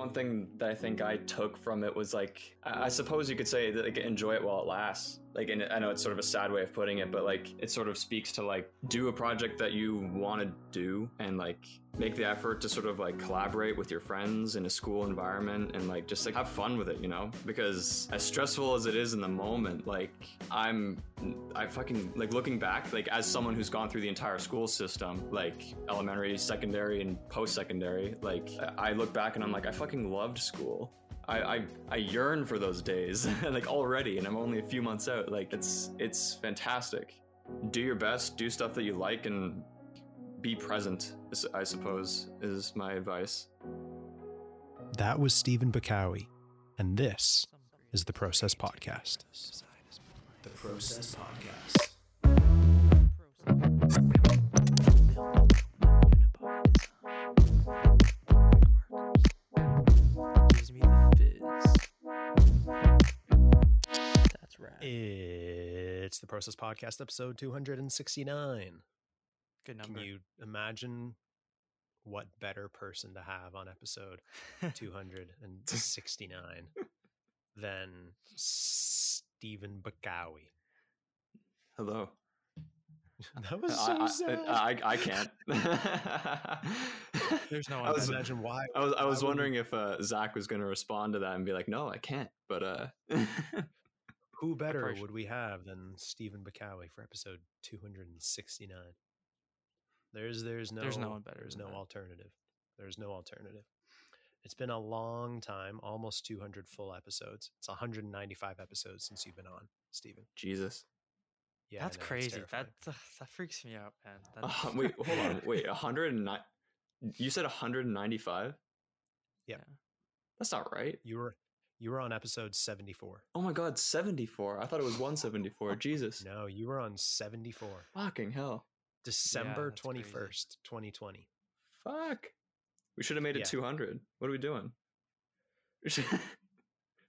One thing that I think I took from it was like, I suppose you could say that like enjoy it while it lasts. Like, and I know it's sort of a sad way of putting it, but like it sort of speaks to like do a project that you want to do and like make the effort to sort of like collaborate with your friends in a school environment and like just like have fun with it, you know? Because as stressful as it is in the moment, like I'm, I fucking like looking back, like as someone who's gone through the entire school system, like elementary, secondary, and post secondary, like I look back and I'm like, I fucking loved school. I, I, I yearn for those days like already and I'm only a few months out like it's it's fantastic do your best do stuff that you like and be present I suppose is my advice That was Stephen Bykowy, and this is the Process Podcast. The Process Podcast. It's the Process Podcast, episode 269. Good number. Can you imagine what better person to have on episode 269 than Stephen Bykowy? hello That was I, so I- sad. I, I can't There's no I was, imagine why. I was, I was wondering if uh, Zach was going to respond to that and be like, no, I can't. But uh, who better probably would we have than Stephen Bykowy for episode 269? There's there's no There's no one better There's no that. alternative. There's no alternative. It's been a long time, almost 200 full episodes. It's 195 episodes since you've been on, Stephen. Jesus. Yeah, That's know, crazy. terrifying. That that freaks me out, man. Uh, wait, hold on. Wait, 109. You said 195? Yeah. That's not right. you were you were on episode 74. Oh my God, 74. I thought it was 174. Jesus. No, you were on 74. Fucking hell. December that's crazy. 21st, 2020. Fuck. We should have made it Yeah. 200. What are we doing? We should-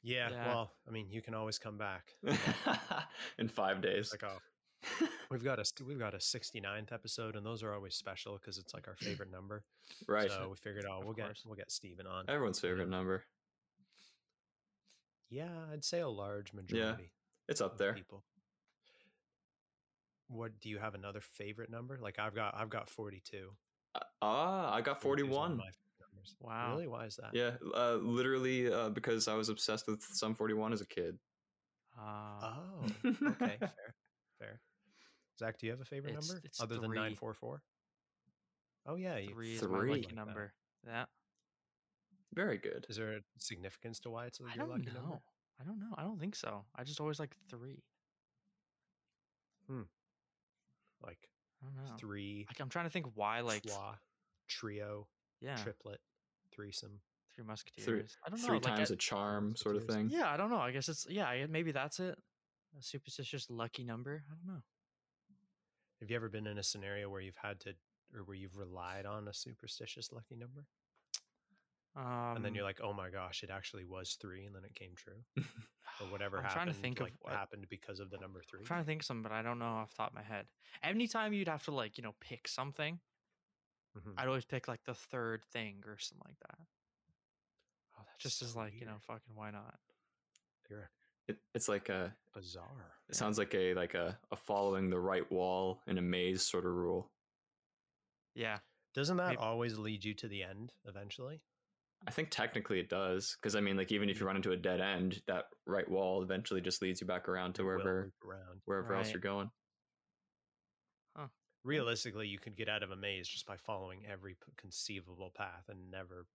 Yeah, Yeah. well, I mean, you can always come back. In five days. Like, oh, we've got a we've got a 69th episode, and those are always special because it's like our favorite number. right. So we figured, oh, Of we'll get course. we'll get Stephen on. Everyone's favorite number. Yeah, I'd say a large majority. Yeah, It's up there. People. What do you have another favorite number? Like I've got I've got 42. Uh, Ah, I got 42 is one of 41. my favorite numbers. Wow. Really? Why is that? Yeah, uh, literally uh, because I was obsessed with Sum 41 as a kid. uh, Oh, okay, fair, fair. Zach, do you have a favorite It's- number it's other than nine four four? Oh yeah, you, three is my Three. lucky Like that. number. Yeah. Very good. Is there a significance to why it's a I your don't lucky know. number? I don't know. I don't think so. I just always like three. Hmm. Like I don't know. three, Like I'm trying to think why like trois, trio, yeah, triplet, threesome. three musketeers. I don't know. Three like, times I- a charm sort of thing. Yeah, I don't know. I guess it's yeah. Maybe that's it. A superstitious lucky number. I don't know. Have you ever been in a scenario where you've had to, or where you've relied on a superstitious lucky number, Um, and then you're like, oh my gosh, it actually was three, and then it came true, or whatever I'm happened. trying to think like, of what what. happened because of the number 3 I'm trying to think of some, but I don't know off the top of my head. Anytime you'd have to like you know pick something, Mhm. I'd always pick like the third thing or something like that. Oh, that's Just so as like you know, fucking why not? you're It, it's like a. bizarre. It sounds like a like a, a following the right wall in a maze sort of rule. Yeah, Doesn't that Maybe- always lead you to the end eventually? I think technically it does because I mean, like even if you run into a dead end, that right wall eventually just leads you back around to wherever around. wherever else you're going. Realistically, you could get out of a maze just by following every conceivable path and never,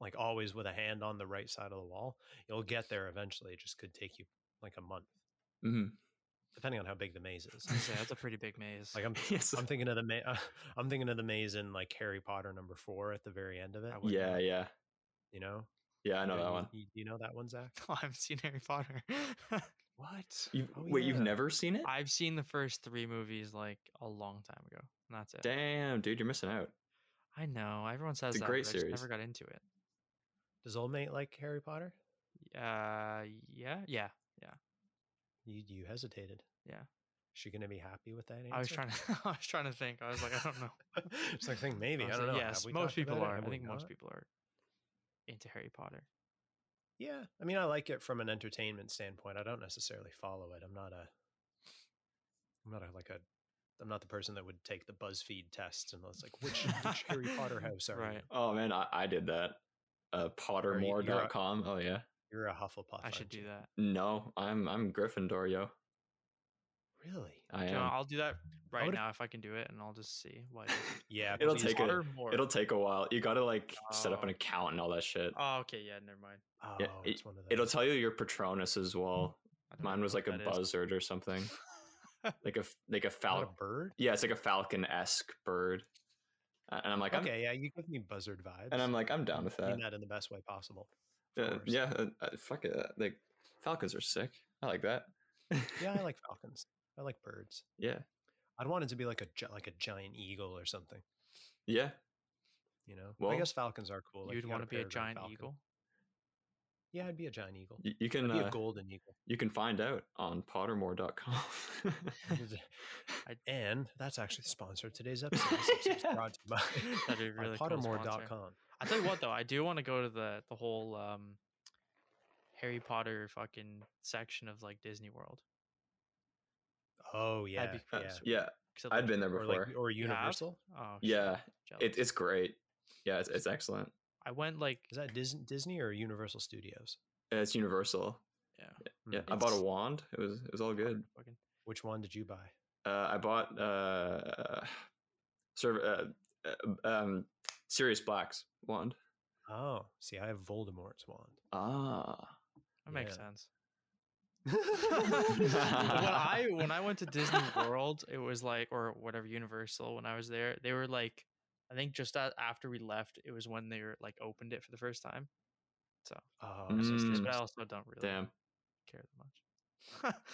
like always with a hand on the right side of the wall. You'll get there eventually. It just could take you like a month, hmm depending on how big the maze is. I was say, that's a pretty big maze. Like I'm, Yes. I'm thinking of the ma- uh, I'm thinking of the maze in like Harry Potter number four at the very end of it. Yeah, know. yeah, You know, yeah. I know You- that one. You, you know that one, Zach? Oh, I haven't seen Harry Potter. What? You, Oh, wait, you've never seen it? I've seen the first three movies like a long time ago. And that's it. Damn, dude, you're missing out. I know. Everyone says it's a that. great but I just series. never got into it. Does old mate like Harry Potter? Uh, yeah, yeah, yeah, You you hesitated. yeah. Is she gonna be happy with that answer? I was trying to. I was trying to think. I was like, I don't know. It's like think maybe. I, was don't like, know. Yes, most people are. I we think most people are. Into Harry Potter. Yeah, I mean, I like it from an entertainment standpoint. I don't necessarily follow it. I'm not a, I'm not a, like a, I'm not the person that would take the BuzzFeed test and it's like, which, which Harry Potter house are you? Right. Oh man, I, I did that. Uh, Or you- Pottermore.com. Oh yeah. You're a Hufflepuff. I should do you? that. No, I'm I'm Gryffindor, yo. Really? I You know, am. I'll do that right now if I can do it, and I'll just see why. Yeah, It'll please take a- do. It'll take a while. You gotta like set up an Oh. account and all that shit. Oh, okay, yeah, never mind. Oh, Yeah, it's one of those. It'll tell you your Patronus as well. Mine was like a that is. buzzard or something. like a f- like a falcon. bird. Yeah, it's like a falcon esque bird. And I'm like, I'm, okay, yeah, you give me buzzard vibes. and I'm like, I'm down with that. mean that in the best way possible. of Uh, yeah, uh, uh, fuck it. uh, Like falcons are sick. I like that. yeah, I like falcons. I like birds. yeah, I'd want it to be like a like a giant eagle or something. yeah. You know, Well- I guess falcons are cool. like, You'd you want to be a giant falcon. eagle. Yeah, I'd be a giant eagle. You, you can I'd be uh, a golden eagle. you can find out on Pottermore.com. And that's actually the sponsor of today's episode. This episode's Yeah. brought to you by, That'd be really cool sponsor. Pottermore.com. I tell you what, though, I do want to go to the the whole um, Harry Potter fucking section of like Disney World. Oh yeah, be yeah. pretty sweet. yeah, 'Cause I'd looks- been there Or before. like or Universal. Oh, yeah, jealous. it, it's great. Yeah, it's, it's excellent. I went like Is that Disney, Disney or Universal Studios? Uh, It's universal. yeah. Yeah, Hmm. I bought a wand. It was it was all good. Fucking, Which wand did you buy? Uh, I bought uh, sort of uh, uh, um, Sirius Black's wand. Oh, see, I have Voldemort's wand. Ah, that makes sense. When I when I went to Disney World, it was like or whatever Universal. When I was there, they were like, I think just after we left, it was when they were like opened it for the first time. So, Oh, just Mm. but I also don't really damn. care that much.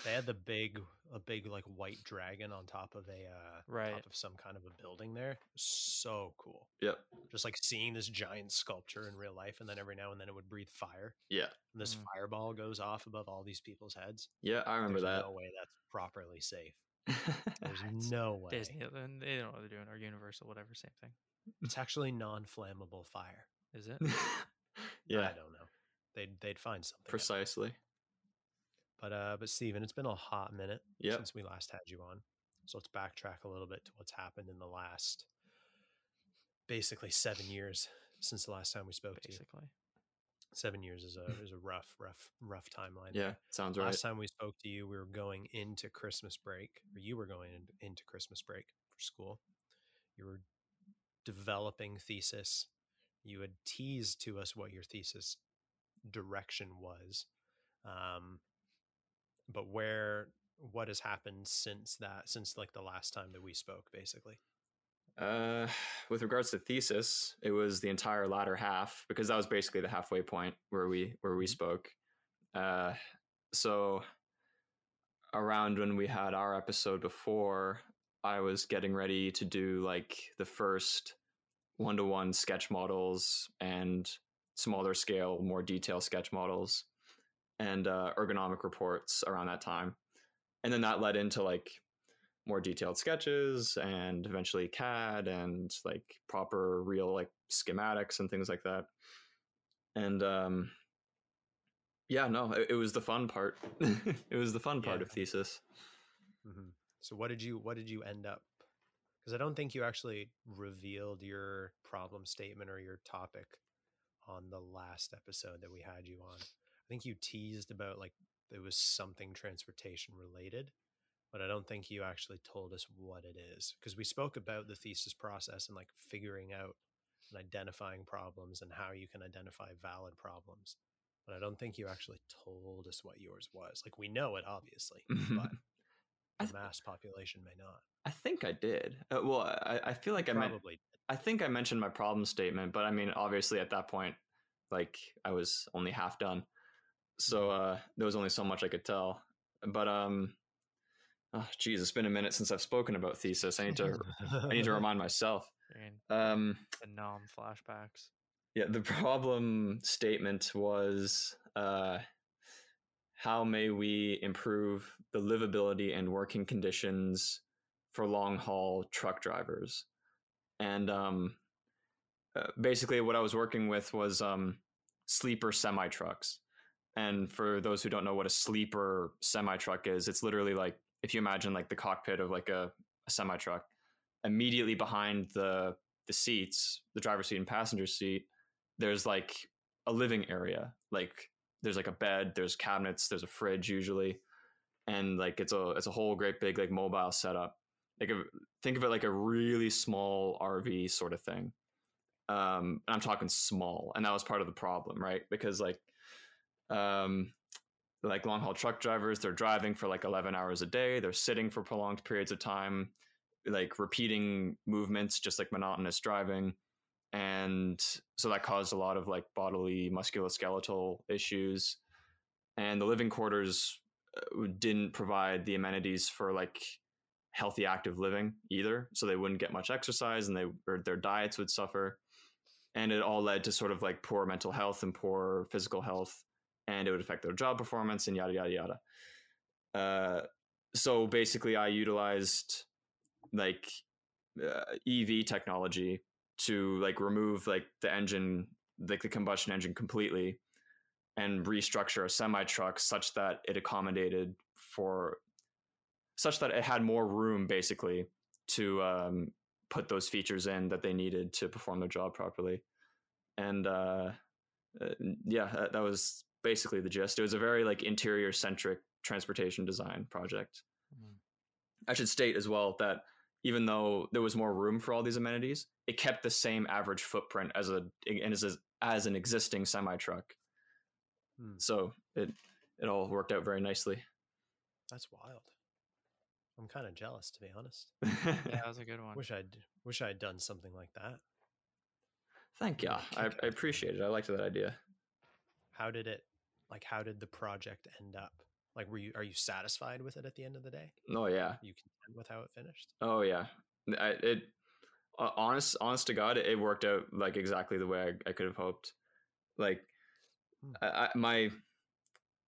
They had the big, a big like white dragon on top of a uh, Right. top of some kind of a building there. So cool. Yep. Just like seeing this giant sculpture in real life, and then every now and then it would breathe fire. Yeah. And this Mm. fireball goes off above all these people's heads. Yeah, I remember There's that. No way that's properly safe. There's no way. Disney, they don't know what they're doing, or Universal, whatever, same thing. It's actually non-flammable fire. Is it? yeah, I don't know. They'd they'd find something. precisely. But uh, but Stephen, it's been a hot minute Yep. since we last had you on. So let's backtrack a little bit to what's happened in the last basically seven years since the last time we spoke to you. Seven years is a is a rough, rough, rough timeline. Yeah, there. sounds right. Last time we spoke to you, we were going into Christmas break, or you were going in, into Christmas break for school. You were developing thesis. You had teased to us what your thesis direction was, um, but where what has happened since that since like the last time that we spoke, basically. Uh, with regards to thesis, it was the entire latter half because that was basically the halfway point where we where we Mhm. spoke. Uh, so around when we had our episode before, I was getting ready to do like the first one to one sketch models and smaller scale, more detailed sketch models and uh, ergonomic reports around that time. And then that led into like more detailed sketches and eventually CAD and like proper real like schematics and things like that. And um yeah, no, it, it was the fun part. it was the fun part Yeah. of thesis. hmm So what did you what did you end up? Because I don't think you actually revealed your problem statement or your topic on the last episode that we had you on. I think you teased about like it was something transportation related, but I don't think you actually told us what it is because we spoke about the thesis process and like figuring out and identifying problems and how you can identify valid problems. But I don't think you actually told us what yours was. Like we know it obviously, but the th- mass population may not. I think I did. Uh, well, I, I feel like I Probably. I think I mentioned my problem statement, but I mean, obviously at that point, like I was only half done, so uh, there was only so much I could tell. But um, oh, geez, it's been a minute since I've spoken about thesis. I need to I need to remind myself. and Um, the nom flashbacks. yeah, the problem statement was uh, how may we improve the livability and working conditions for long haul truck drivers? And um, uh, basically, what I was working with was um, sleeper semi trucks. And for those who don't know what a sleeper semi truck is, it's literally like if you imagine like the cockpit of like a, a semi truck, immediately behind the the seats, the driver's seat and passenger seat, there's like a living area. Like there's like a bed, there's cabinets, there's a fridge usually, and like it's a it's a whole great big like mobile setup. Like a, think of it like a really small RV sort of thing. Um, and I'm talking small, and that was part of the problem, right? Because like, um, like long haul truck drivers, they're driving for like 11 hours a day. They're sitting for prolonged periods of time, like repeating movements, just like monotonous driving. And so that caused a lot of like bodily musculoskeletal issues. And the living quarters uh, didn't provide the amenities for like healthy active living either. So they wouldn't get much exercise and they their diets would suffer. And it all led to sort of like poor mental health and poor physical health and it would affect their job performance and yada yada yada. Uh, so basically i utilized like uh, ev technology to like remove like the engine like the combustion engine completely and restructure a semi truck such that it accommodated for such that it had more room basically to um, put those features in that they needed to perform their job properly. And uh, uh, yeah that, that, was basically the gist it was a very like interior centric transportation design project mm-hmm. i should state as well that even though there was more room for all these amenities, it kept the same average footprint as a and as a, as an existing semi truck. Hmm. So it it all worked out very nicely. That's wild. I'm kind of jealous, to be honest. yeah, that was a good one. Wish I'd wish I'd done something like that. Thank you. I, I appreciate it. I liked that idea. How did it? Like, how did the project end up? Like, were you are you satisfied with it at the end of the day? Oh yeah. You content with how it finished? Oh yeah. I, it uh, honest honest to God, it worked out like exactly the way I, I could have hoped. Like, hmm. I, my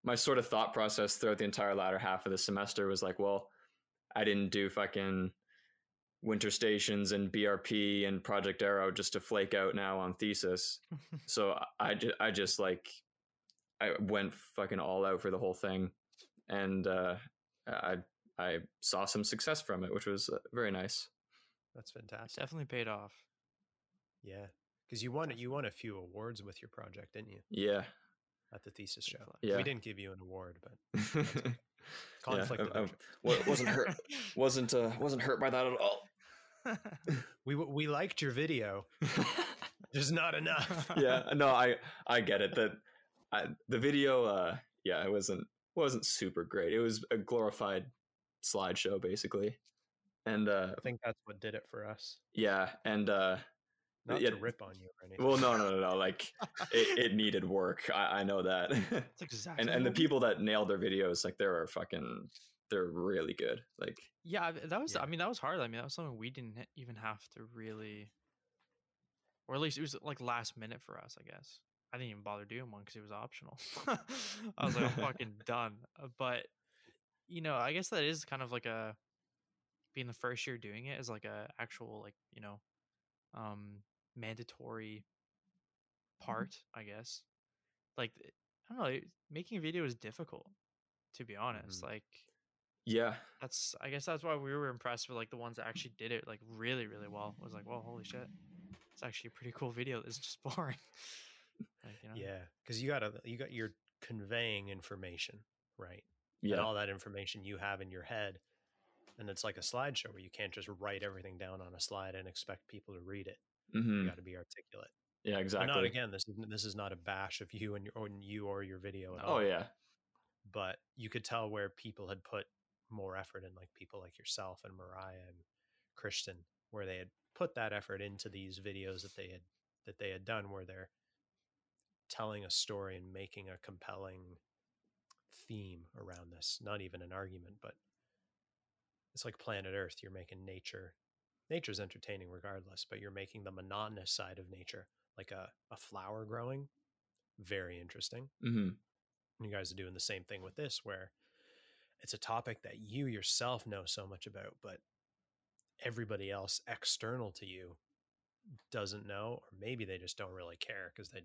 my sort of thought process throughout the entire latter half of the semester was like, well, I didn't do fucking winter stations and BRP and Project Arrow just to flake out now on thesis. so I, I just like I went fucking all out for the whole thing and uh, I I saw some success from it, which was uh, very nice. That's fantastic. Definitely paid off. Yeah, because you won you won a few awards with your project, didn't you? Yeah. At the thesis show. Yeah. We didn't give you an award, but conflict. yeah, I, I, wasn't hurt. wasn't uh, wasn't hurt by that at all. we we liked your video. There's not enough. yeah, no, I I get it. That the video, uh, yeah, it wasn't wasn't super great. It was a glorified slideshow basically. And uh I think that's what did it for us. Yeah, and uh not yeah, to rip on you or anything. Well, no, no, no, no. Like it, it needed work. I, I know that. That's exactly. and and the people that nailed their videos, like they're fucking, they're really good. Like yeah, that was. Yeah. I mean, that was hard. I mean, that was something we didn't even have to really, or at least it was like last minute for us, I guess. I didn't even bother doing one because it was optional. I was like, I'm fucking done. Uh, but you know, I guess that is kind of like a being the first year doing it is like a actual like you know, um, mandatory mm-hmm. part. I guess. Like I don't know, making a video is difficult. To be honest, mm. like yeah, that's I guess that's why we were impressed with like the ones that actually did it like really really well. It was like, well, holy shit, it's actually a pretty cool video. It's just boring. Like, you know? Yeah, because you got to you got you're conveying information, right? Yeah, and all that information you have in your head, and it's like a slideshow where you can't just write everything down on a slide and expect people to read it. Mm-hmm. You got to be articulate. Yeah, exactly. But not again. This is this is not a bash of you and your or you or your video. oh all. yeah, but you could tell where people had put more effort in, like people like yourself and Mariah and Christian, where they had put that effort into these videos that they had that they had done, where they're telling a story and making a compelling theme around this. Not even an argument, but it's like planet Earth. You're making nature, nature's entertaining regardless, but you're making the monotonous side of nature, like a, a flower growing, very interesting. Mm-hmm. You guys are doing the same thing with this, where it's a topic that you yourself know so much about, but everybody else external to you doesn't know, or maybe they just don't really care because they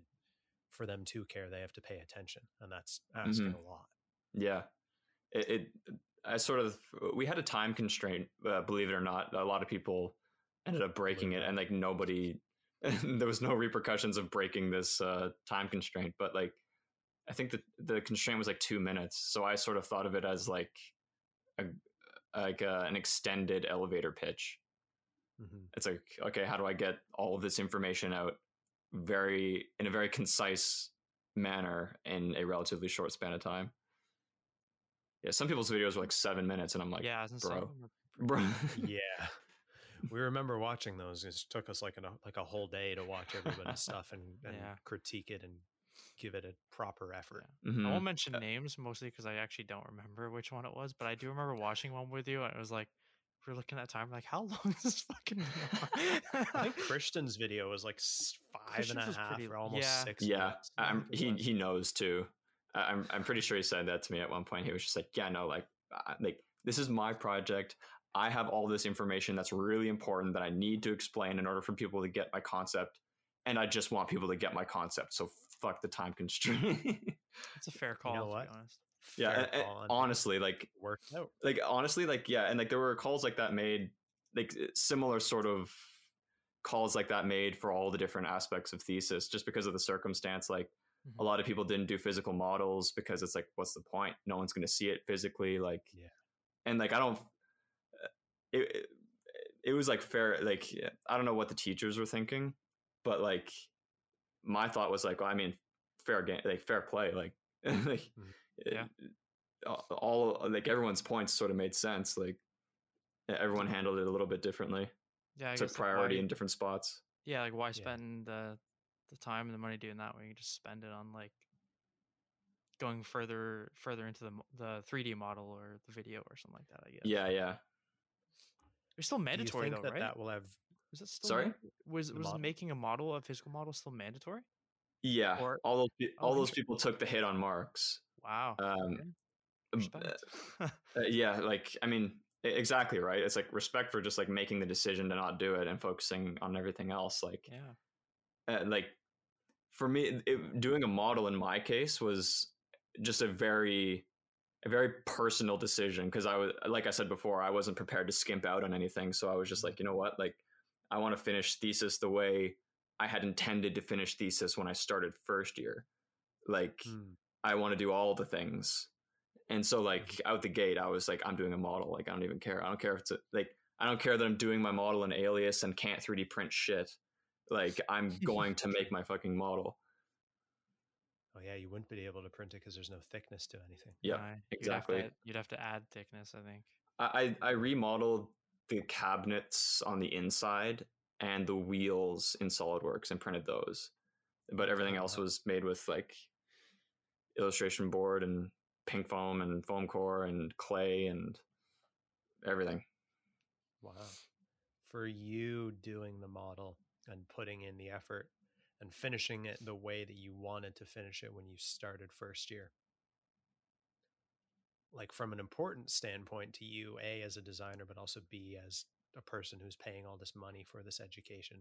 for them to care, they have to pay attention, and that's asking Mhm. a lot. Yeah, it, it. I sort of we had a time constraint. Uh, believe it or not, a lot of people ended up breaking it, and like nobody, there was no repercussions of breaking this uh, time constraint. But like, I think the the constraint was like two minutes, so I sort of thought of it as like a like uh, an extended elevator pitch. Mhm. It's like, okay, how do I get all of this information out very in a very concise manner in a relatively short span of time? Yeah, some people's videos were like seven minutes, and I'm like, yeah, I was gonna say, bro. them were pretty- bro. yeah, we remember watching those. It took us like an, like a whole day to watch everybody's stuff and, and Yeah. critique it and give it a proper effort. Mhm. I won't mention names mostly because I actually don't remember which one it was, but I do remember watching one with you, and it was like we're looking at time, like how long is this fucking video? I think Christian's video was like s- five and a half pretty- or almost yeah. six. yeah, minutes, I I'm, he he knows too. I- I'm I'm pretty sure he said that to me at one point. He was just like, yeah, no, like uh, like this is my project. I have all this information that's really important that I need to explain in order for people to get my concept, and I just want people to get my concept. So fuck the time constraint. It's a fair call, know to what? Yeah, and- and honestly, like worked out. like honestly like yeah and like there were calls like that made like uh, similar sort of calls like that made for all the different aspects of thesis just because of the circumstance like a Mhm. lot of people didn't do physical models because it's like what's the point no one's going to see it physically like Yeah. and like i don't uh, it, it, it was like fair like i don't know what the teachers were thinking but like my thought was like well, i mean fair game like fair play like like Yeah. it- all like everyone's points sort of made sense like everyone handled it a little bit differently Yeah, I took priority why- in different spots Yeah, like why spend the the time and the money doing that when you just spend it on like going further further into the the 3D model or the video or something like that. I guess. yeah yeah it's still mandatory though, that right? that will have? Was it still Sorry? mand- was was making a model a physical model still mandatory? yeah Or- all those Oh, all those people took the hit on marks Wow. um Respect. uh, yeah like i mean exactly right it's like respect for just like making the decision to not do it and focusing on everything else like yeah. uh, like for me it, doing a model in my case was just a very a very personal decision because i was like i said before i wasn't prepared to skimp out on anything so i was just like you know what like i want to finish thesis the way i had intended to finish thesis when i started first year like Hmm. I want to do all the things. And so like mm-hmm. out the gate i was like i'm doing a model. Like i don't even care. I don't care if it's a, like i don't care that i'm doing my model in alias and can't 3d print shit. Like i'm going to make my fucking model. Oh yeah, you wouldn't be able to print it because there's no thickness to anything. yeah Nah, exactly. You'd have, to, you'd have to add thickness, I think. I, I I remodeled the cabinets on the inside and the wheels in SolidWorks and printed those, but everything else was made with like illustration board and pink foam and foam core and clay and everything. Wow. For you doing the model and putting in the effort and finishing it the way that you wanted to finish it when you started first year. Like from an important standpoint to you, A, as a designer, but also B, as a person who's paying all this money for this education,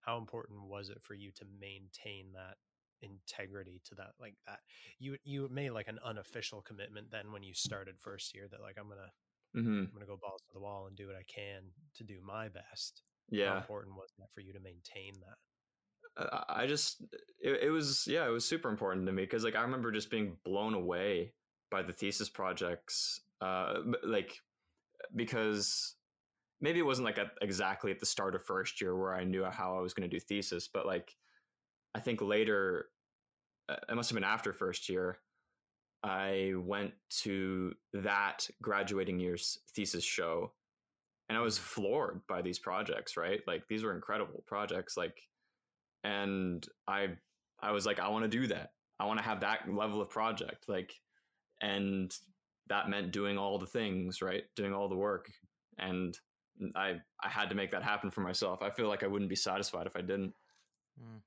how important was it for you to maintain that integrity to that like that you you made like an unofficial commitment then when you started first year that like i'm gonna hmm I'm gonna go balls to the wall and do what I can to do my best. How Yeah, important was that for you to maintain that? Uh, I just it, it was yeah it was super important to me because like I remember just being blown away by the thesis projects uh like because maybe it wasn't like at, exactly at the start of first year where I knew how I was going to do thesis but like I think later uh, it must have been after first year I went to that graduating year's thesis show and I was floored by these projects right? Like these were incredible projects like and i i was like i want to do that. I want to have that level of project like and that meant doing all the things right? Doing all the work and i i had to make that happen for myself. I feel like i wouldn't be satisfied if i didn't. Mm.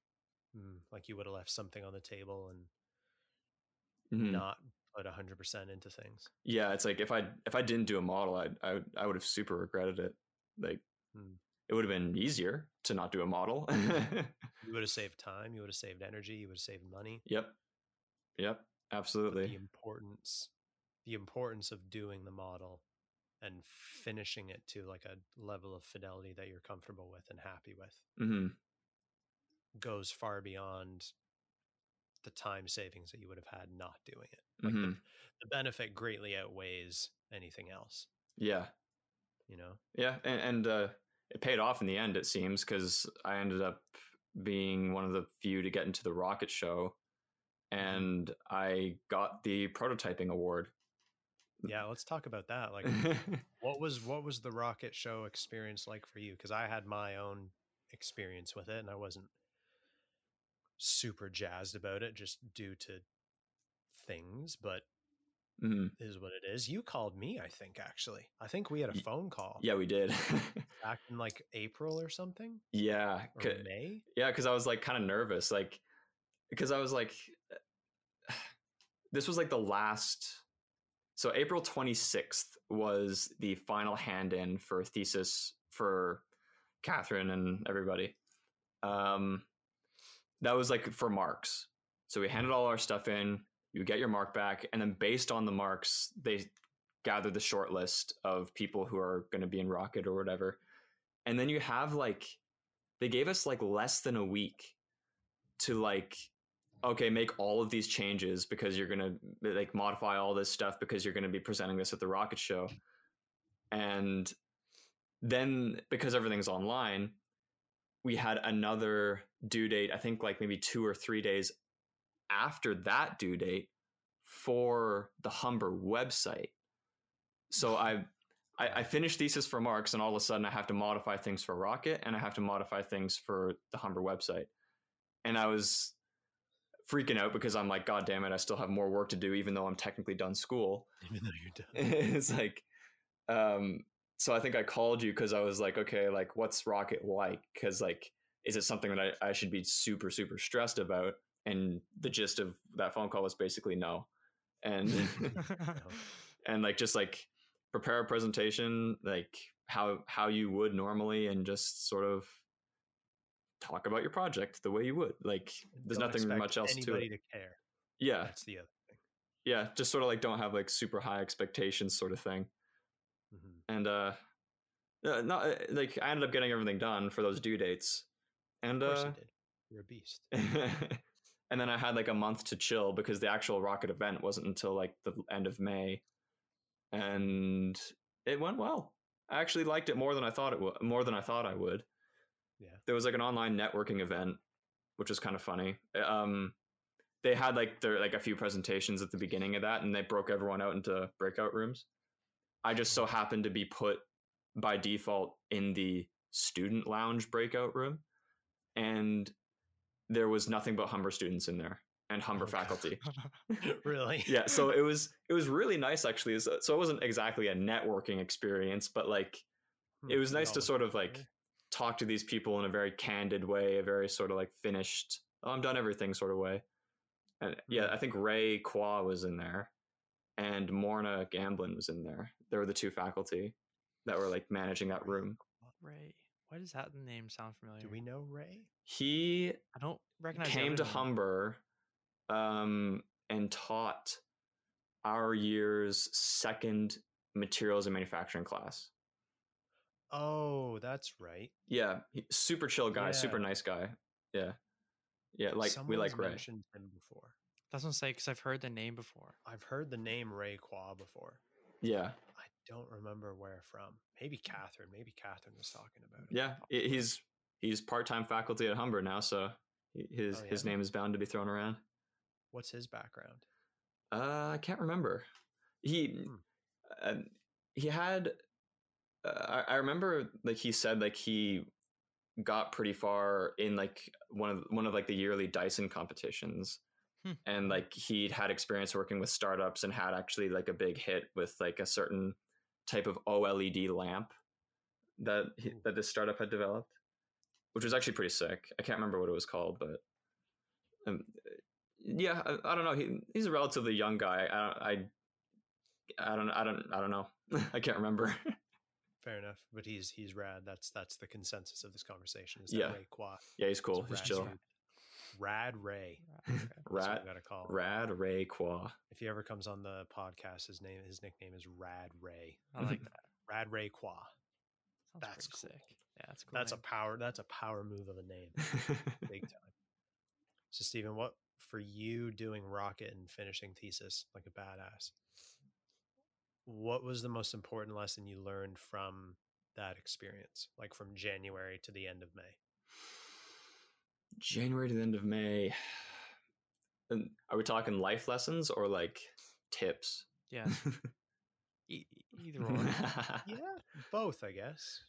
Mm, like you would have left something on the table and Mhm. not put hundred percent into things. yeah it's like if i if i didn't do a model i i, would- I would have super regretted it like Hmm. it would have been easier to not do a model. You would have saved time. You would have saved energy. You would have saved money. yep. Yep. But Absolutely. The importance, the importance of doing the model and finishing it to like a level of fidelity that you're comfortable with and happy with hmm goes far beyond the time savings that you would have had not doing it. Like hmm the, the benefit greatly outweighs anything else. Yeah. You know, Yeah. And, and uh, it paid off in the end, it seems, because I ended up being one of the few to get into the rocket show and I got the prototyping award. yeah. Let's talk about that. Like, what was what was the rocket show experience like for you? Because I had my own experience with it, and I wasn't super jazzed about it just due to things, but Mhm. it is what it is. You called me, I think, actually. I think we had a phone call Yeah, we did. back in like April or something yeah. or May. Yeah, because I was like kind of nervous, like because I was like, this was like the last. So April twenty sixth was the final hand in for thesis for Catherine and everybody. Um, that was like for marks. So we handed all our stuff in. You get your mark back, and then based on the marks, they gather the short list of people who are going to be in Rocket or whatever. And then you have like they gave us like less than a week to like okay make all of these changes because you're gonna like modify all this stuff because you're gonna be presenting this at the rocket show and then because everything's online we had another due date i think like maybe two or three days after that due date for the humber website so i I, I finished thesis for Marks, and all of a sudden I have to modify things for Rocket, and I have to modify things for the Humber website. And I was freaking out because I'm like, God damn it, I still have more work to do, even though I'm technically done school. Even though you're done. it's like, um, so I think I called you because I was like, okay, like, what's Rocket like? Because like, is it something that I, I should be super super stressed about? And the gist of that phone call was basically no, and and like just like prepare a presentation like how how you would normally and just sort of talk about your project the way you would like there's Don't nothing much else to it to care. yeah That's the other thing. yeah just sort of like don't have like super high expectations sort of thing Mhm. and uh uh, not uh, like i ended up getting everything done for those due dates and Of course uh you did. You're a beast. and then I had like a month to chill because the actual rocket event wasn't until like the end of May, and it went well. I actually liked it more than I thought it would. More than I thought I would. Yeah. There was like an online networking event, which was kind of funny. Um, they had like their like a few presentations at the beginning of that, and they broke everyone out into breakout rooms. I just so happened to be put by default in the student lounge breakout room, and there was nothing but Humber students in there and Humber Oh, faculty. really? yeah, so it was it was really nice actually. So it wasn't exactly a networking experience, but like it Hmm, was nice all to sort of like talk to these people in a very candid way, a very sort of like finished, oh, I'm done everything sort of way. And yeah, Hmm. I think Ray Qua was in there and Morna Gamblin was in there. They were the two faculty that were like managing that room. Ray. Why does that name sound familiar? Do we know Ray? He I don't recognize. the came to. Humber um, and taught our year's second materials and manufacturing class. Oh, that's right. Yeah, he- super chill guy, super nice guy. Yeah, yeah, like we like Ray. mentioned him before. That's what I'm saying because I've heard the name before. I've heard the name Ray Qua before. Yeah, I don't remember where from. Maybe Catherine. Maybe Catherine was talking about it. yeah. He's he's part time faculty at Humber now, so his Oh, his name is bound to be thrown around. What's his background? Uh, I can't remember. He Hmm. uh, he had. Uh, I, I remember like he said like he got pretty far in like one of one of like the yearly Dyson competitions, Hmm. and like he'd had experience working with startups and had actually like a big hit with like a certain type of OLED lamp that he, that this startup had developed, which was actually pretty sick. I can't remember what it was called, but um, yeah, I, I don't know. He he's a relatively young guy. I I I don't I don't I don't know. I can't remember. fair enough. But he's he's rad. That's that's the consensus of this conversation. Is Yeah. Ray? Yeah, he's cool. He's chill. dude. Rad Ray. What Rad, we gotta call. him. Rad Ray Qua. If he ever comes on the podcast, his name his nickname is Rad Ray. I like that. Rad Ray Qua. Sounds That's cool. sick. Yeah, that's a cool. That's a power. That's a power move of a name, big time. So, Stephen, what for you doing rocket and finishing thesis like a badass? What was the most important lesson you learned from that experience, like from January to the end of May? January to the end of May. And are we talking life lessons or like tips? Yeah. E- either or. Yeah, both, I guess.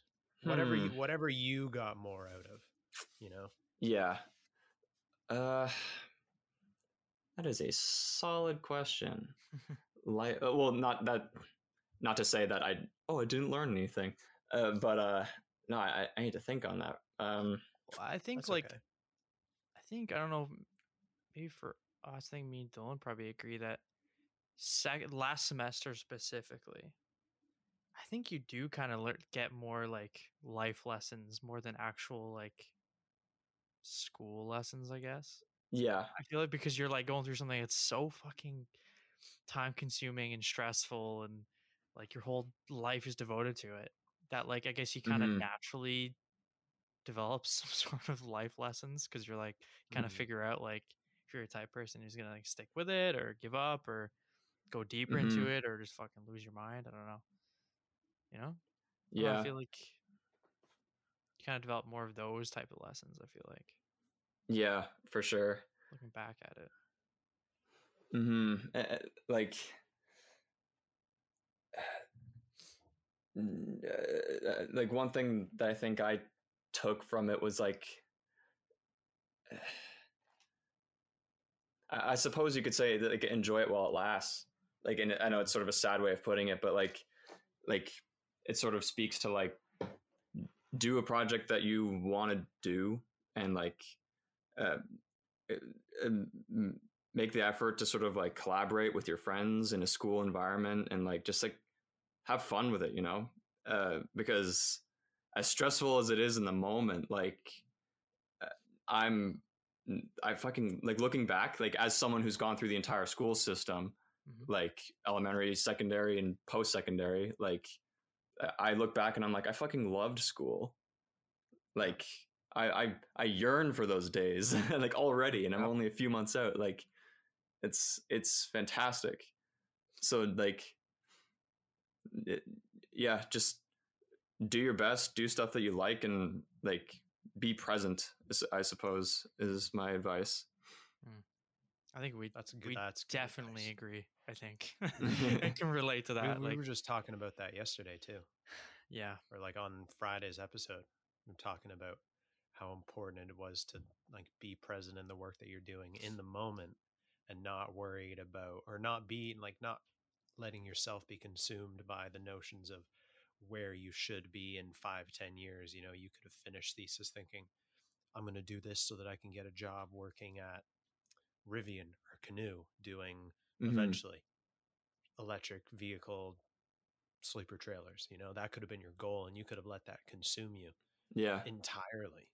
Whatever you, Hmm. whatever you got more out of, you know. Yeah. Uh, that is a solid question. like, uh, well, not that, not to say that I, oh, I didn't learn anything, uh, but uh, no, I, I need to think on that. Um, Well, I think like okay. I think I don't know. Maybe for us, I think me and Dylan probably agree that second last semester specifically, I think you do kind of learn get more like life lessons more than actual like school lessons. I guess yeah, I feel like because you're like going through something that's so fucking time consuming and stressful, and like your whole life is devoted to it. That like I guess you kind of Mhm. naturally develop some sort of life lessons because you're like kind of Mhm. figure out like if you're a type person who's gonna like stick with it or give up or go deeper into Mhm. it or just fucking lose your mind. I don't know. You know? Yeah, I feel like you kind of develop more of those type of lessons. I feel like yeah, for sure. looking back at it. Mm-hmm. like mm, uh, like one thing that i think i took from it was like I, I suppose you could say that like enjoy it while it lasts. Like and i know it's sort of a sad way of putting it but like like it sort of speaks to like do a project that you want to do and like uh, uh, make the effort to sort of like collaborate with your friends in a school environment and like just like have fun with it you know? Uh, because as stressful as it is in the moment like uh, i'm i fucking like looking back like as someone who's gone through the entire school system Mhm. like elementary secondary and post secondary like I- i look back and i'm like i fucking loved school like i i, I yearn for those days like already and i'm Yep. only a few months out like it's it's fantastic so like it, yeah just do your best do stuff that you like and like be present i suppose is my advice hmm. I think we That's good. we that's good definitely advice. agree. I think I can relate to that. we like, were just talking about that yesterday too, yeah, or like on Friday's episode. We were talking about how important it was to like be present in the work that you're doing in the moment and not worried about or not be like not letting yourself be consumed by the notions of where you should be in five ten years you know you could have finished thesis thinking i'm going to do this so that i can get a job working at rivian or Canoo doing Mhm. eventually electric vehicle sleeper trailers you know that could have been your goal and you could have let that consume you yeah. entirely.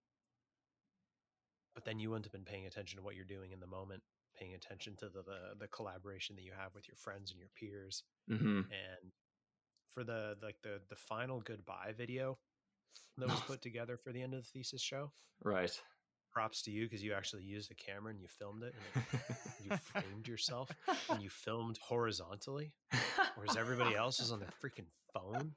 But then you wouldn't have been paying attention to what you're doing in the moment paying attention to the the, the collaboration that you have with your friends and your peers hmm and for the like the the final goodbye video that was put together for the end of the thesis show. Right. Props to you because you actually used the camera and you filmed it and you framed yourself and you filmed horizontally whereas everybody else is on their freaking phone.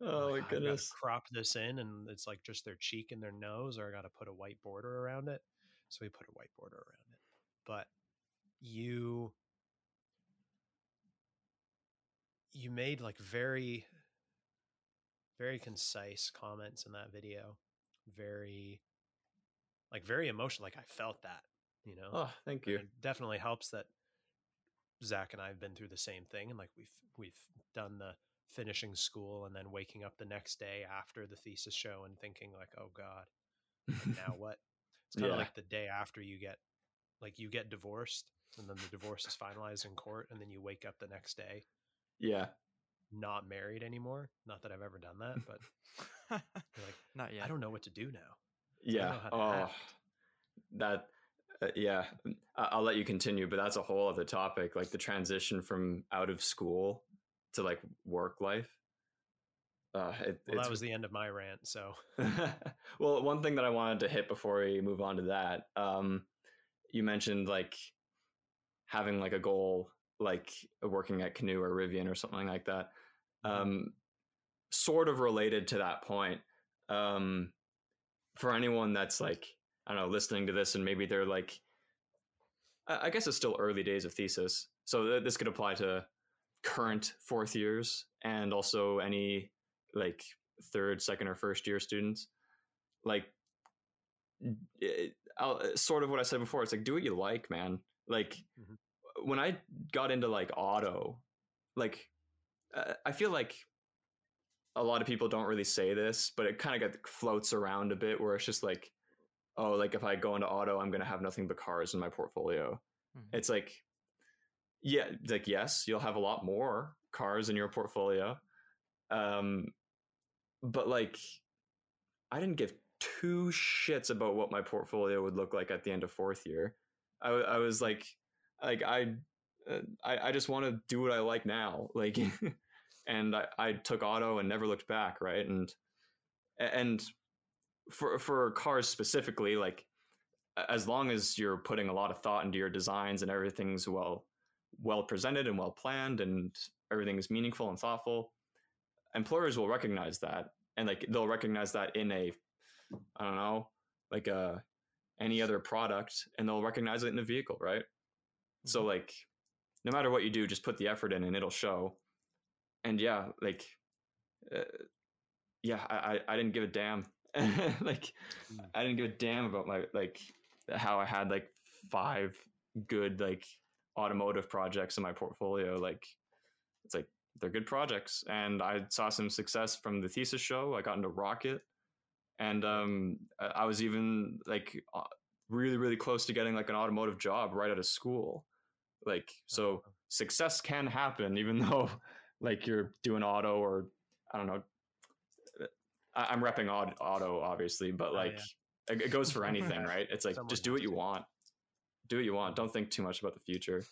Oh my like, gotta goodness. crop this in and it's like just their cheek and their nose or i gotta put a white border around it. So we put a white border around it. But you you made like very very concise comments in that video. Very like very emotional like i felt that you know? Oh thank you. it definitely helps that Zach and I have been through the same thing, and like we've we've done the finishing school and then waking up the next day after the thesis show and thinking like, oh god, now what? It's kind of Yeah. like the day after you get like you get divorced, and then the divorce is finalized in court, and then you wake up the next day, yeah not married anymore. Not that I've ever done that, but like, Not yet. I don't know what to do now. Yeah. know how to Oh, act. that. Uh, yeah, I- I'll let you continue, but that's a whole other topic. Like the transition from out of school to like work life. Uh, it, Well, that was the end of my rant. So well, one thing that I wanted to hit before we move on to that, um, you mentioned like having like a goal, like working at Canoo or Rivian or something like that. Um, sort of related to that point. Um, for anyone that's like, I don't know, listening to this and maybe they're like, I I guess it's still early days of thesis. So th- this could apply to current fourth years and also any like third, second, or first year students. Like, it, I'll, sort of what I said before. It's like do what you like, man. Like Mhm. When I got into like auto, like uh, I feel like a lot of people don't really say this, but it kind of get floats around a bit where it's just like, oh, like if I go into auto, I'm gonna have nothing but cars in my portfolio. Mhm. It's like, yeah, like yes, you'll have a lot more cars in your portfolio, um, but like, I didn't give two shits about what my portfolio would look like at the end of fourth year. I was like, like I, uh, I, I just want to do what I like now, like, and I, I took auto and never looked back, right? And, and for for cars specifically, like, as long as you're putting a lot of thought into your designs and everything's well, well presented and well planned and everything's meaningful and thoughtful, employers will recognize that, and like they'll recognize that in a, I don't know, like a any other product, and they'll recognize it in a vehicle, right? So like, no matter what you do, just put the effort in, and it'll show. And yeah, like, uh, yeah, I, I I didn't give a damn. like, Mm. I didn't give a damn about my like how I had like five good like automotive projects in my portfolio. Like, it's like they're good projects, and I saw some success from the thesis show. I got into Rocket, and um, I I was even like uh, really really close to getting like an automotive job right out of school. Like, oh. so Oh, success can happen even though like you're doing auto or I don't know. I, I'm repping auto, auto obviously, but Oh, like it, it goes for anything, right? It's like Someone just do what you to. want. Do what you want. Don't think too much about the future.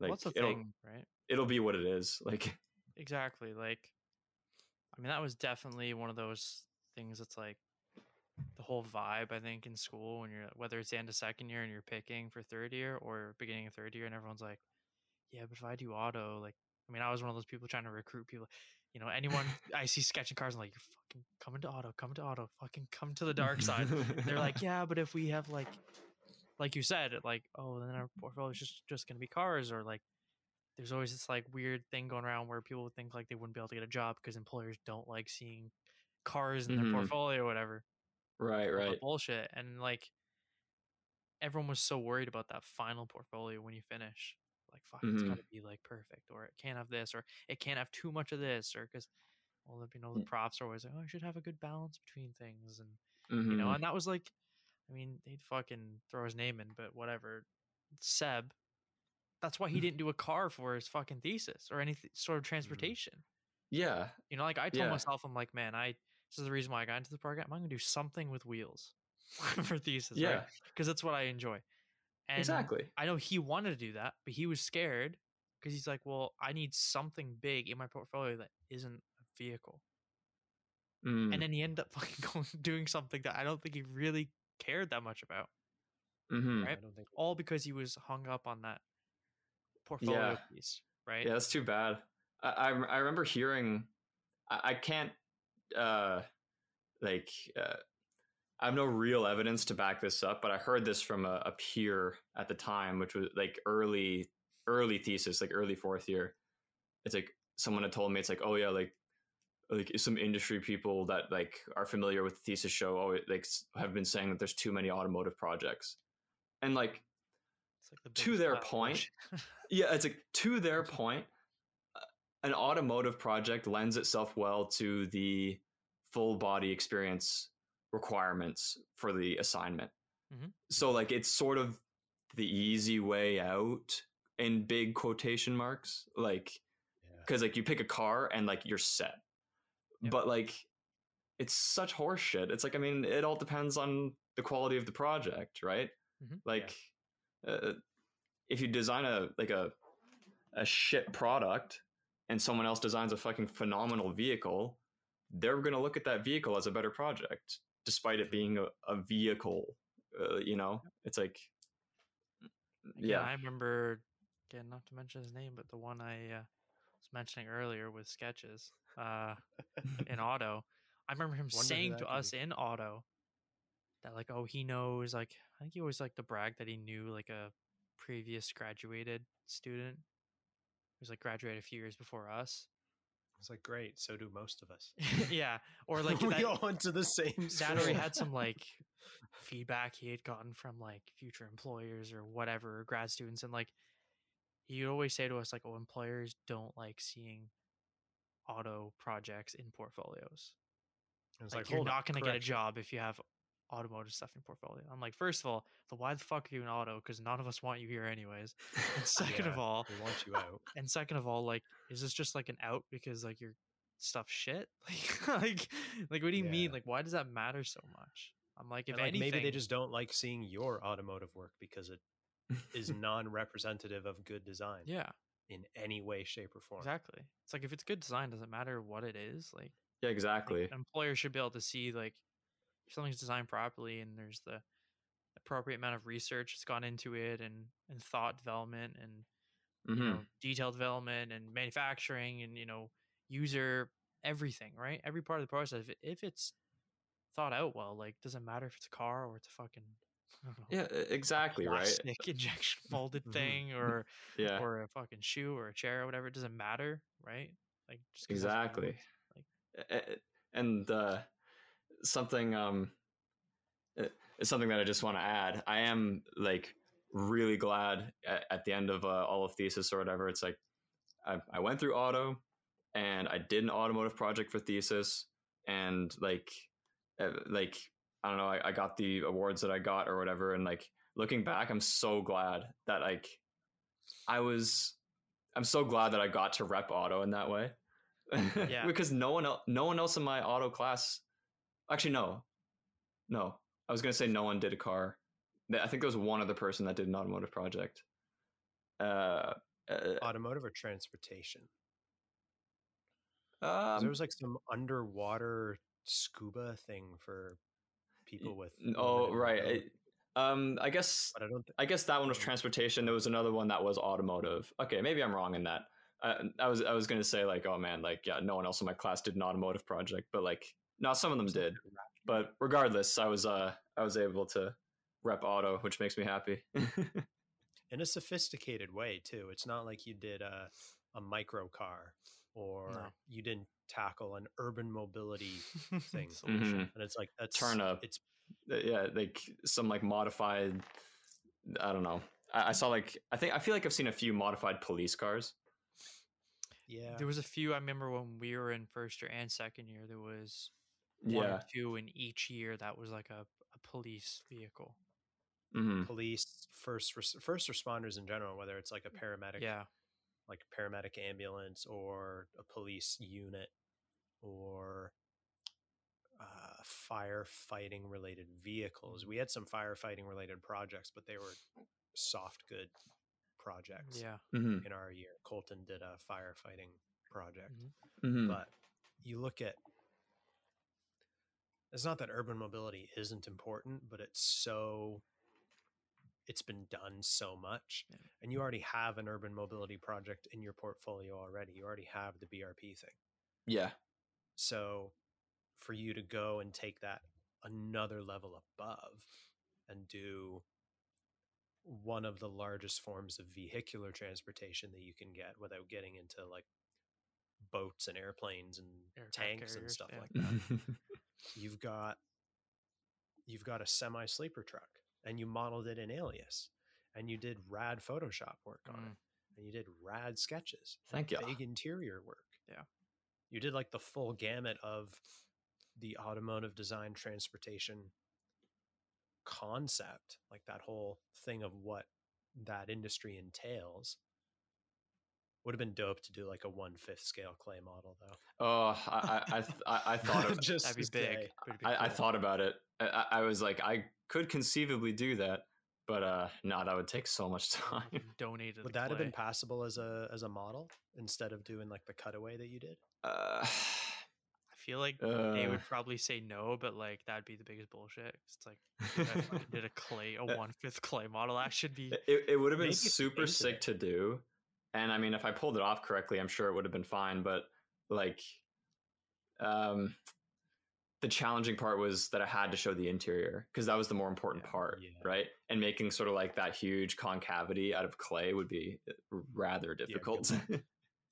Like What's the it'll thing, right? it'll be what it is. Like Exactly. Like, I mean, that was definitely one of those things that's like the whole vibe, I think, in school when you're, whether it's the end of second year and you're picking for third year or beginning of third year, and everyone's like, yeah, but if I do auto, like, I mean, I was one of those people trying to recruit people. You know, anyone I see sketching cars, I'm like, you're fucking coming to auto, come to auto, fucking come to the dark side. They're like, yeah, but if we have like, like you said, like, oh, then our portfolio is just just gonna be cars, or like, there's always this like weird thing going around where people think like they wouldn't be able to get a job because employers don't like seeing cars in their mm-hmm. portfolio or whatever. Right, right. Bullshit. And like, everyone was so worried about that final portfolio when you finish. Like, fuck, it's Mhm. got to be like perfect, or it can't have this, or it can't have too much of this, or because, well, the- you know, the props profs are always like, oh, I should have a good balance between things, and Mhm. you know, and that was like, I mean, they'd fucking throw his name in, but whatever. Seb, that's why he didn't do a car for his fucking thesis or any th- sort of transportation. yeah. You know, like I told Yeah. myself, I'm like, man, I this is the reason why I got into the program. I'm gonna do something with wheels for thesis, Yeah. right? Because that's what I enjoy. And exactly. I know he wanted to do that, but he was scared because he's like, well, I need something big in my portfolio that isn't a vehicle. Mm, And then he ended up fucking going, doing something that I don't think he really cared that much about. mhm. right? I don't think all because he was hung up on that portfolio Yeah. piece, right? Yeah, that's too bad. I I, I remember hearing. I, I can't uh like uh, I have no real evidence to back this up, but I heard this from a, a peer at the time, which was like early early thesis, like early fourth year. It's like someone had told me it's like, oh yeah, like like some industry people that like are familiar with the thesis show oh like have been saying that there's too many automotive projects and like It's like the to their point, yeah it's like to their point an automotive project lends itself well to the full body experience requirements for the assignment. Mhm. so like it's sort of the easy way out in big quotation marks like because like you pick a car and like you're set. But like it's such horseshit. It's like i mean it all depends on the quality of the project right? Mhm. like uh, if you design a like a a shit product and someone else designs a fucking phenomenal vehicle they're going to look at that vehicle as a better project despite it being a, a vehicle uh, you know it's like Again, yeah I remember again not to mention his name, but the one I uh, was mentioning earlier with sketches uh, in auto. I remember him Wonder saying to us be. in auto that like, oh, he knows like I think he always like to brag that he knew like a previous graduated student who's like graduated a few years before us. It's like great. So do most of us. yeah, or like we that, all went to the same. that or he had some like feedback he had gotten from like future employers or whatever or grad students and like he would always say to us like oh employers don't like seeing auto projects in portfolios It's like, like, you're not going to get a job if you have automotive stuff in your portfolio. I'm like first of all so why the fuck are you in auto? Because none of us want you here anyways. And second of all we want you out. and second of all like is this just like an out because like your stuff shit? Like like like what do you mean? Like why does that matter so much? I'm like if like, anything maybe they just don't like seeing your automotive work because it is non-representative of good design yeah. in any way, shape, or form. exactly. It's like if it's good design doesn't matter what it is? Like yeah like, exactly. an employer should be able to see like if something's designed properly and there's the appropriate amount of research that's gone into it and and thought development and you Mhm. know detail development and manufacturing and you know user everything right? Every part of the process if, if it's thought out well like doesn't matter if it's a car or it's a fucking know, yeah exactly right? injection molded Mhm. thing or yeah. or a fucking shoe or a chair or whatever it doesn't matter right? Like exactly. like and uh, something um it's something that i just want to add i am like really glad at, at the end of uh, all of thesis or whatever it's like I, I went through auto and i did an automotive project for thesis and like uh, like i don't know I, I got the awards that i got or whatever and like looking back i'm so glad that like i was i'm so glad that i got to rep auto in that way Yeah. because no one else no one else in my auto class actually no no i was gonna say no one did a car i think there was one other person that did an automotive project uh, uh Automotive or transportation? um, there was like some underwater scuba thing for people with. oh right it- um i guess but I don't. Th- I guess that one was transportation. There was another one that was automotive. Okay, maybe I'm wrong in that. Uh, I was I was gonna say like, oh man, like yeah, no one else in my class did an automotive project, but like, no, some of them did. But regardless, I was uh I was able to rep auto, which makes me happy. in a sophisticated way too. It's not like you did a a micro car or No. you didn't tackle an urban mobility thing. Solution. Mhm. And it's like that's Turn up. It's yeah, like some like modified. I don't know. I, I saw like I think I feel like I've seen a few modified police cars. yeah. There was a few I remember when we were in first year and second year. There was one Yeah. or two in each year that was like a, a police vehicle. hmm police, first res- first responders in general, whether it's like a paramedic, Yeah, like a paramedic ambulance or a police unit or uh, firefighting related vehicles. We had some firefighting related projects, but they were soft good projects. yeah. hmm In our year, Colton did a firefighting project, Mhm. hmm but you look at it's not that urban mobility isn't important, but it's so it's been done so much Yeah. and you already have an urban mobility project in your portfolio already. You already have the BRP thing. Yeah. So for you to go and take that another level above and do one of the largest forms of vehicular transportation that you can get without getting into like boats and airplanes and Aircraft tanks and stuff yeah. like that you've got you've got a semi sleeper truck and you modeled it in alias and you did rad photoshop work on Mm. it and you did rad sketches Thank you. big interior work Yeah. you did like the full gamut of the automotive design transportation concept like that whole thing of what that industry entails Would have been dope to do like a one fifth scale clay model though. Oh, I I, I, I, I thought of, just That'd be to big. say. but I, I thought about it. I, I I was like, I could conceivably do that, but uh, no, that would take so much time. Fucking donated. Would the that have been clay. passable as a as a model instead of doing like the cutaway that you did? Uh, I feel like they uh, would probably say no, but like that'd be the biggest bullshit. It's like you guys did a clay, a Uh, one fifth clay model. That should be. it, it would have been Maybe if you super sick to do, and I mean, if I pulled it off correctly, I'm sure it would have been fine. But like, um, the challenging part was that I had to show the interior because that was the more important Yeah, part, yeah. right? And making sort of like that huge concavity out of clay would be uh, rather good difficult.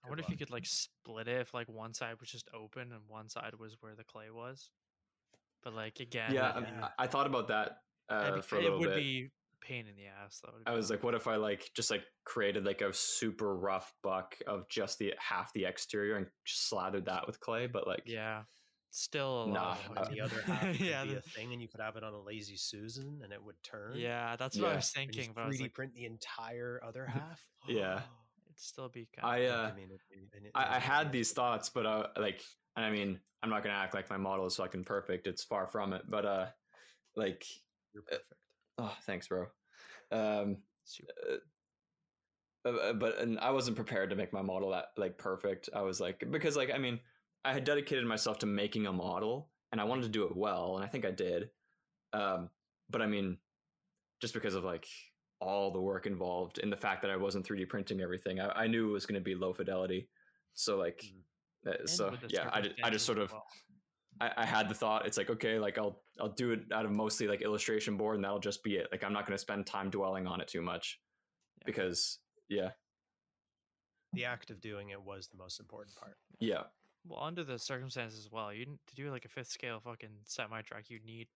I wonder if you could like split it if like one side was just open and one side was where the clay was. But like again, yeah, I, mean, Yeah. I I thought about that uh, be- for a it would bit. be pain in the ass though. to I was like, what if I like just like created like a super rough buck of just the half the exterior and just slathered that with clay, but like yeah, still a Nah, lot. Uh, the other half could yeah, be the- a thing, and you could have it on a lazy Susan, and it would turn. yeah, that's what I Yeah. was and thinking. just But I was 3D like, print the entire other half. Yeah. it'd still be kind I of. uh mean, it'd be- it- I, I it'd be had nice. these thoughts, but uh like and I mean I'm not gonna act like my model is fucking perfect. It's far from it, but uh like You're perfect. Oh thanks, bro. Um, uh, uh, but and I wasn't prepared to make my model that like perfect. I was like because like I mean I had dedicated myself to making a model and I wanted to do it well, and I think I did. Um, but I mean, just because of like all the work involved in the fact that I wasn't 3D printing everything, I, I knew it was going to be low fidelity. So like, Mm. uh, so yeah, I, I just sort of well. I, I had the thought it's like okay like I'll I'll do it out of mostly like illustration board and that'll just be it like I'm not going to spend time dwelling on it too much Yeah. because yeah The act of doing it was the most important part. yeah Well, under the circumstances as well, you to do like a fifth scale fucking semi truck, you need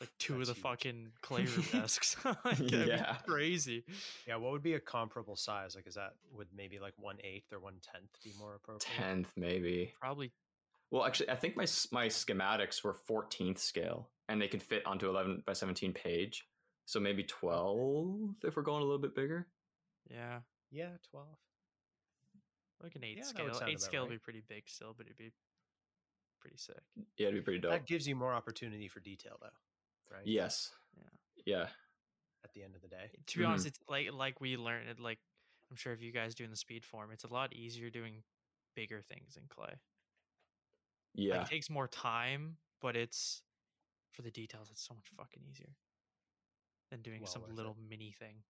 like two That's of the huge. fucking clay desks. Like, Yeah. crazy. Yeah, what would be a comparable size? Like, is that would maybe like one eighth or one tenth be more appropriate? tenth maybe Probably well actually I think my my schematics were 14th scale and they could fit onto 11 by 17 page so maybe 12 if we're going a little bit bigger yeah, Yeah, twelve. like an eight Yeah, scale. would Eight about scale would be pretty big still, but it'd be pretty sick. yeah it'd be pretty dope That gives you more opportunity for detail, though, right? yes Yeah. yeah At the end of the day, To be Mhm. honest, it's like like we learned it. Like I'm sure if you guys do in the speed form, it's a lot easier doing bigger things in clay. Yeah Like, it takes more time, but it's for the details. It's so much fucking easier than doing Well some worth it. little mini thing.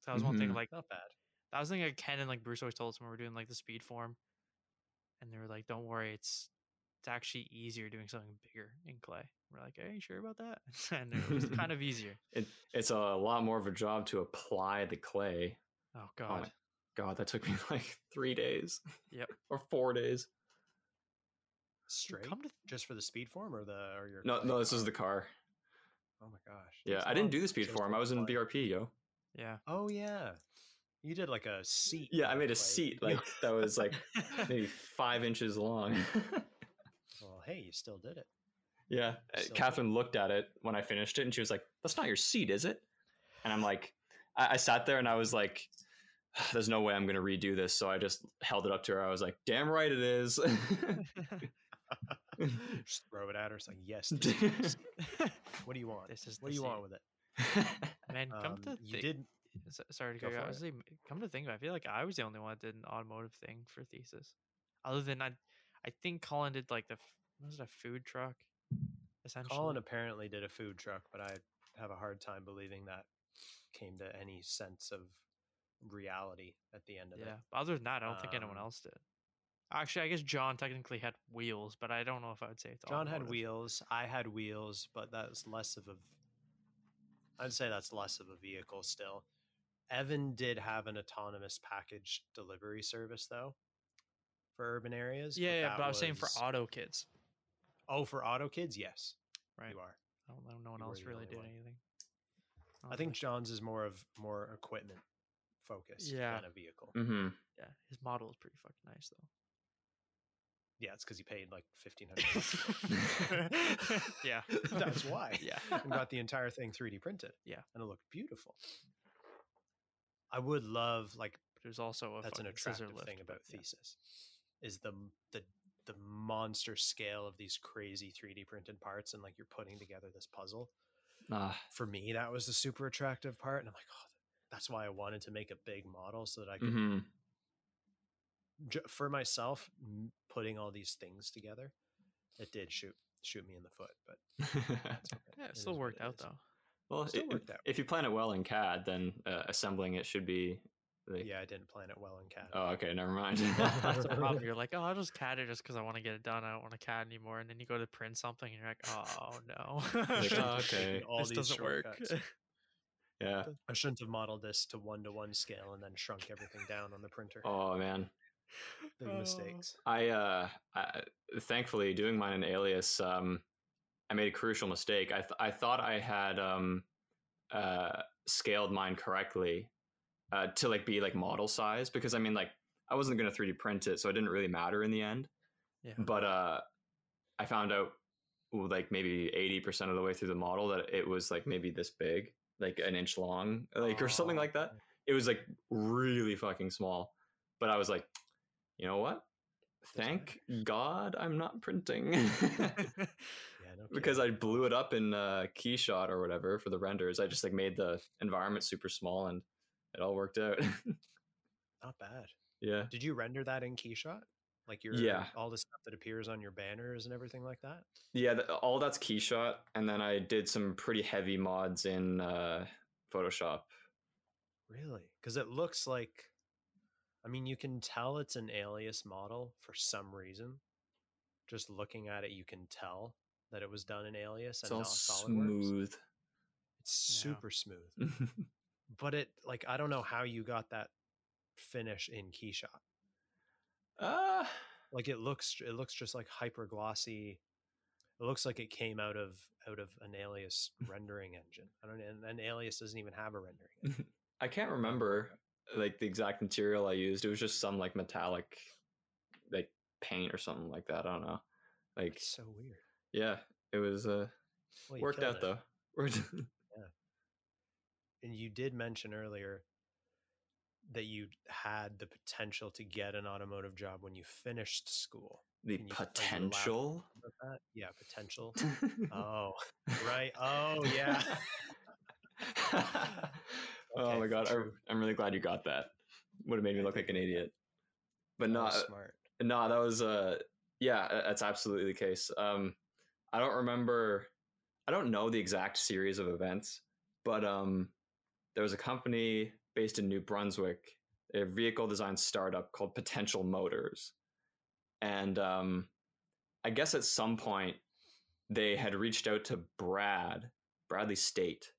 So that was one thing. Mhm. Like not bad. that was the thing. Like Ken and like Bruce always told us when we were doing like the speed form, and they were like, "Don't worry, it's it's actually easier doing something bigger in clay." We're like, "Are you sure about that?" and it was kind of easier. it, it's a lot more of a job to apply the clay Oh Oh god. my god, that took me like three days. Yep. or four days. Straight, Come to just for the speed form or the or your No, clay no, this was car? the car. Oh my gosh. Yeah, Takes I didn't do the speed form. I was in apply. BRP, yo. yeah. Oh yeah, you did like a seat. Yeah, I made a clay. seat You- like that was like maybe five inches long. well, hey, you still did it. yeah, uh, So- Catherine looked at it when I finished it, and she was like, "That's not your seat, is it?" And I'm like, I, I sat there and I was like, "There's no way I'm gonna redo this." So I just held it up to her. I was like, "Damn right it is." Just throw it at her. It's like, yes. This is, what do you want? This is what the do you want with it? Man, come Um, to you think, did. s- sorry to Go cut you off. for I was come to think of it, I feel like I was the only one that did an automotive thing for thesis. Other than I, I think Colin did like the f- was it a food truck? Essentially, Colin apparently did a food truck, but I have a hard time believing that came to any sense of reality at the end of yeah. it. But other than that, I don't think anyone Um, else did. Actually, I guess John technically had wheels, but I don't know if I would say it's John had wheels. I had wheels, but that's less of a. I'd say that's less of a vehicle still. Evan did have an autonomous package delivery service though, for urban areas. Yeah, yeah, but I was saying for auto kids, Oh, for auto kids, yes, right? you are. I don't know. No one You else really only did one. anything. I think John's is more of more equipment focused Yeah. than a vehicle. Mm-hmm. yeah, his model is pretty fucking nice though. Yeah, it's because he paid like fifteen hundred. yeah, That's why. Yeah. and got the entire thing 3D printed. Yeah. And it looked beautiful. I would love like There's also a That's an attractive thing about yeah. thesis is the the the monster scale of these crazy 3D printed parts and like you're putting together this puzzle. Ah, For me, that was the super attractive part, and I'm like, oh, that's why I wanted to make a big model so that I could mhm. J- for myself putting all these things together. It did shoot shoot me in the foot, but that's okay. Yeah, it It still is what worked out is. though. well, Still i- worked out. if you plan it well in CAD, then uh, assembling it should be. Like, Yeah, I didn't plan it well in CAD. Oh, okay. Never mind. That's the problem. You're like, oh, I'll just CAD it just because I want to get it done. I don't want to CAD anymore. And then you go to print something, and you're like, oh no, Like, oh, okay. all this these doesn't work. yeah. I shouldn't have modeled this to one to one scale and then shrunk everything down on the printer. Oh man. Big Oh. mistakes. I uh, I, thankfully doing mine in Alias, um, I made a crucial mistake. I th- I thought I had um, uh, scaled mine correctly uh, to like be like model size because I mean like I wasn't gonna 3D print it, so it didn't really matter in the end. Yeah. But uh, I found out like maybe eighty percent of the way through the model that it was like maybe this big, like an inch long, like or something Oh, like that it was like really fucking small but i was like you know what thank god i'm not printing Yeah, no because i blew it up in uh, keyshot or whatever for the renders i just like made the environment super small and it all worked out not bad. yeah Did you render that in Keyshot? Like your Yeah. all the stuff that appears on your banners and everything like that? yeah th- all that's keyshot and then i did some pretty heavy mods in uh, photoshop Really? Because it looks like I mean you can tell it's an alias model for some reason. Just looking at it, you can tell that it was done in alias it's and all not SolidWorks. smooth It's Yeah. super smooth. but it like I don't know how you got that finish in Keyshot. uh, Like it looks it looks just like hyper glossy. It looks like it came out of out of an alias rendering engine. I don't and, and alias doesn't even have a rendering engine. I can't remember like the exact material I used. It was just some like metallic like paint or something like that. I don't know. Like It's so weird. yeah, it was uh Well, worked out it. though. Worked- And you did mention earlier that you had the potential to get an automotive job when you finished school. the Can you- are you allowed to potential. talk about that? Yeah, potential. oh, right. Oh, yeah. oh my god, I, true. I'm really glad you got that. Would have made me look like an idiot. But That no, uh, smart. no, that was uh yeah, that's absolutely the case. Um I don't remember I don't know the exact series of events, but um there was a company based in New Brunswick, a vehicle design startup called Potential Motors. And um I guess at some point they had reached out to Brad, Bradley State,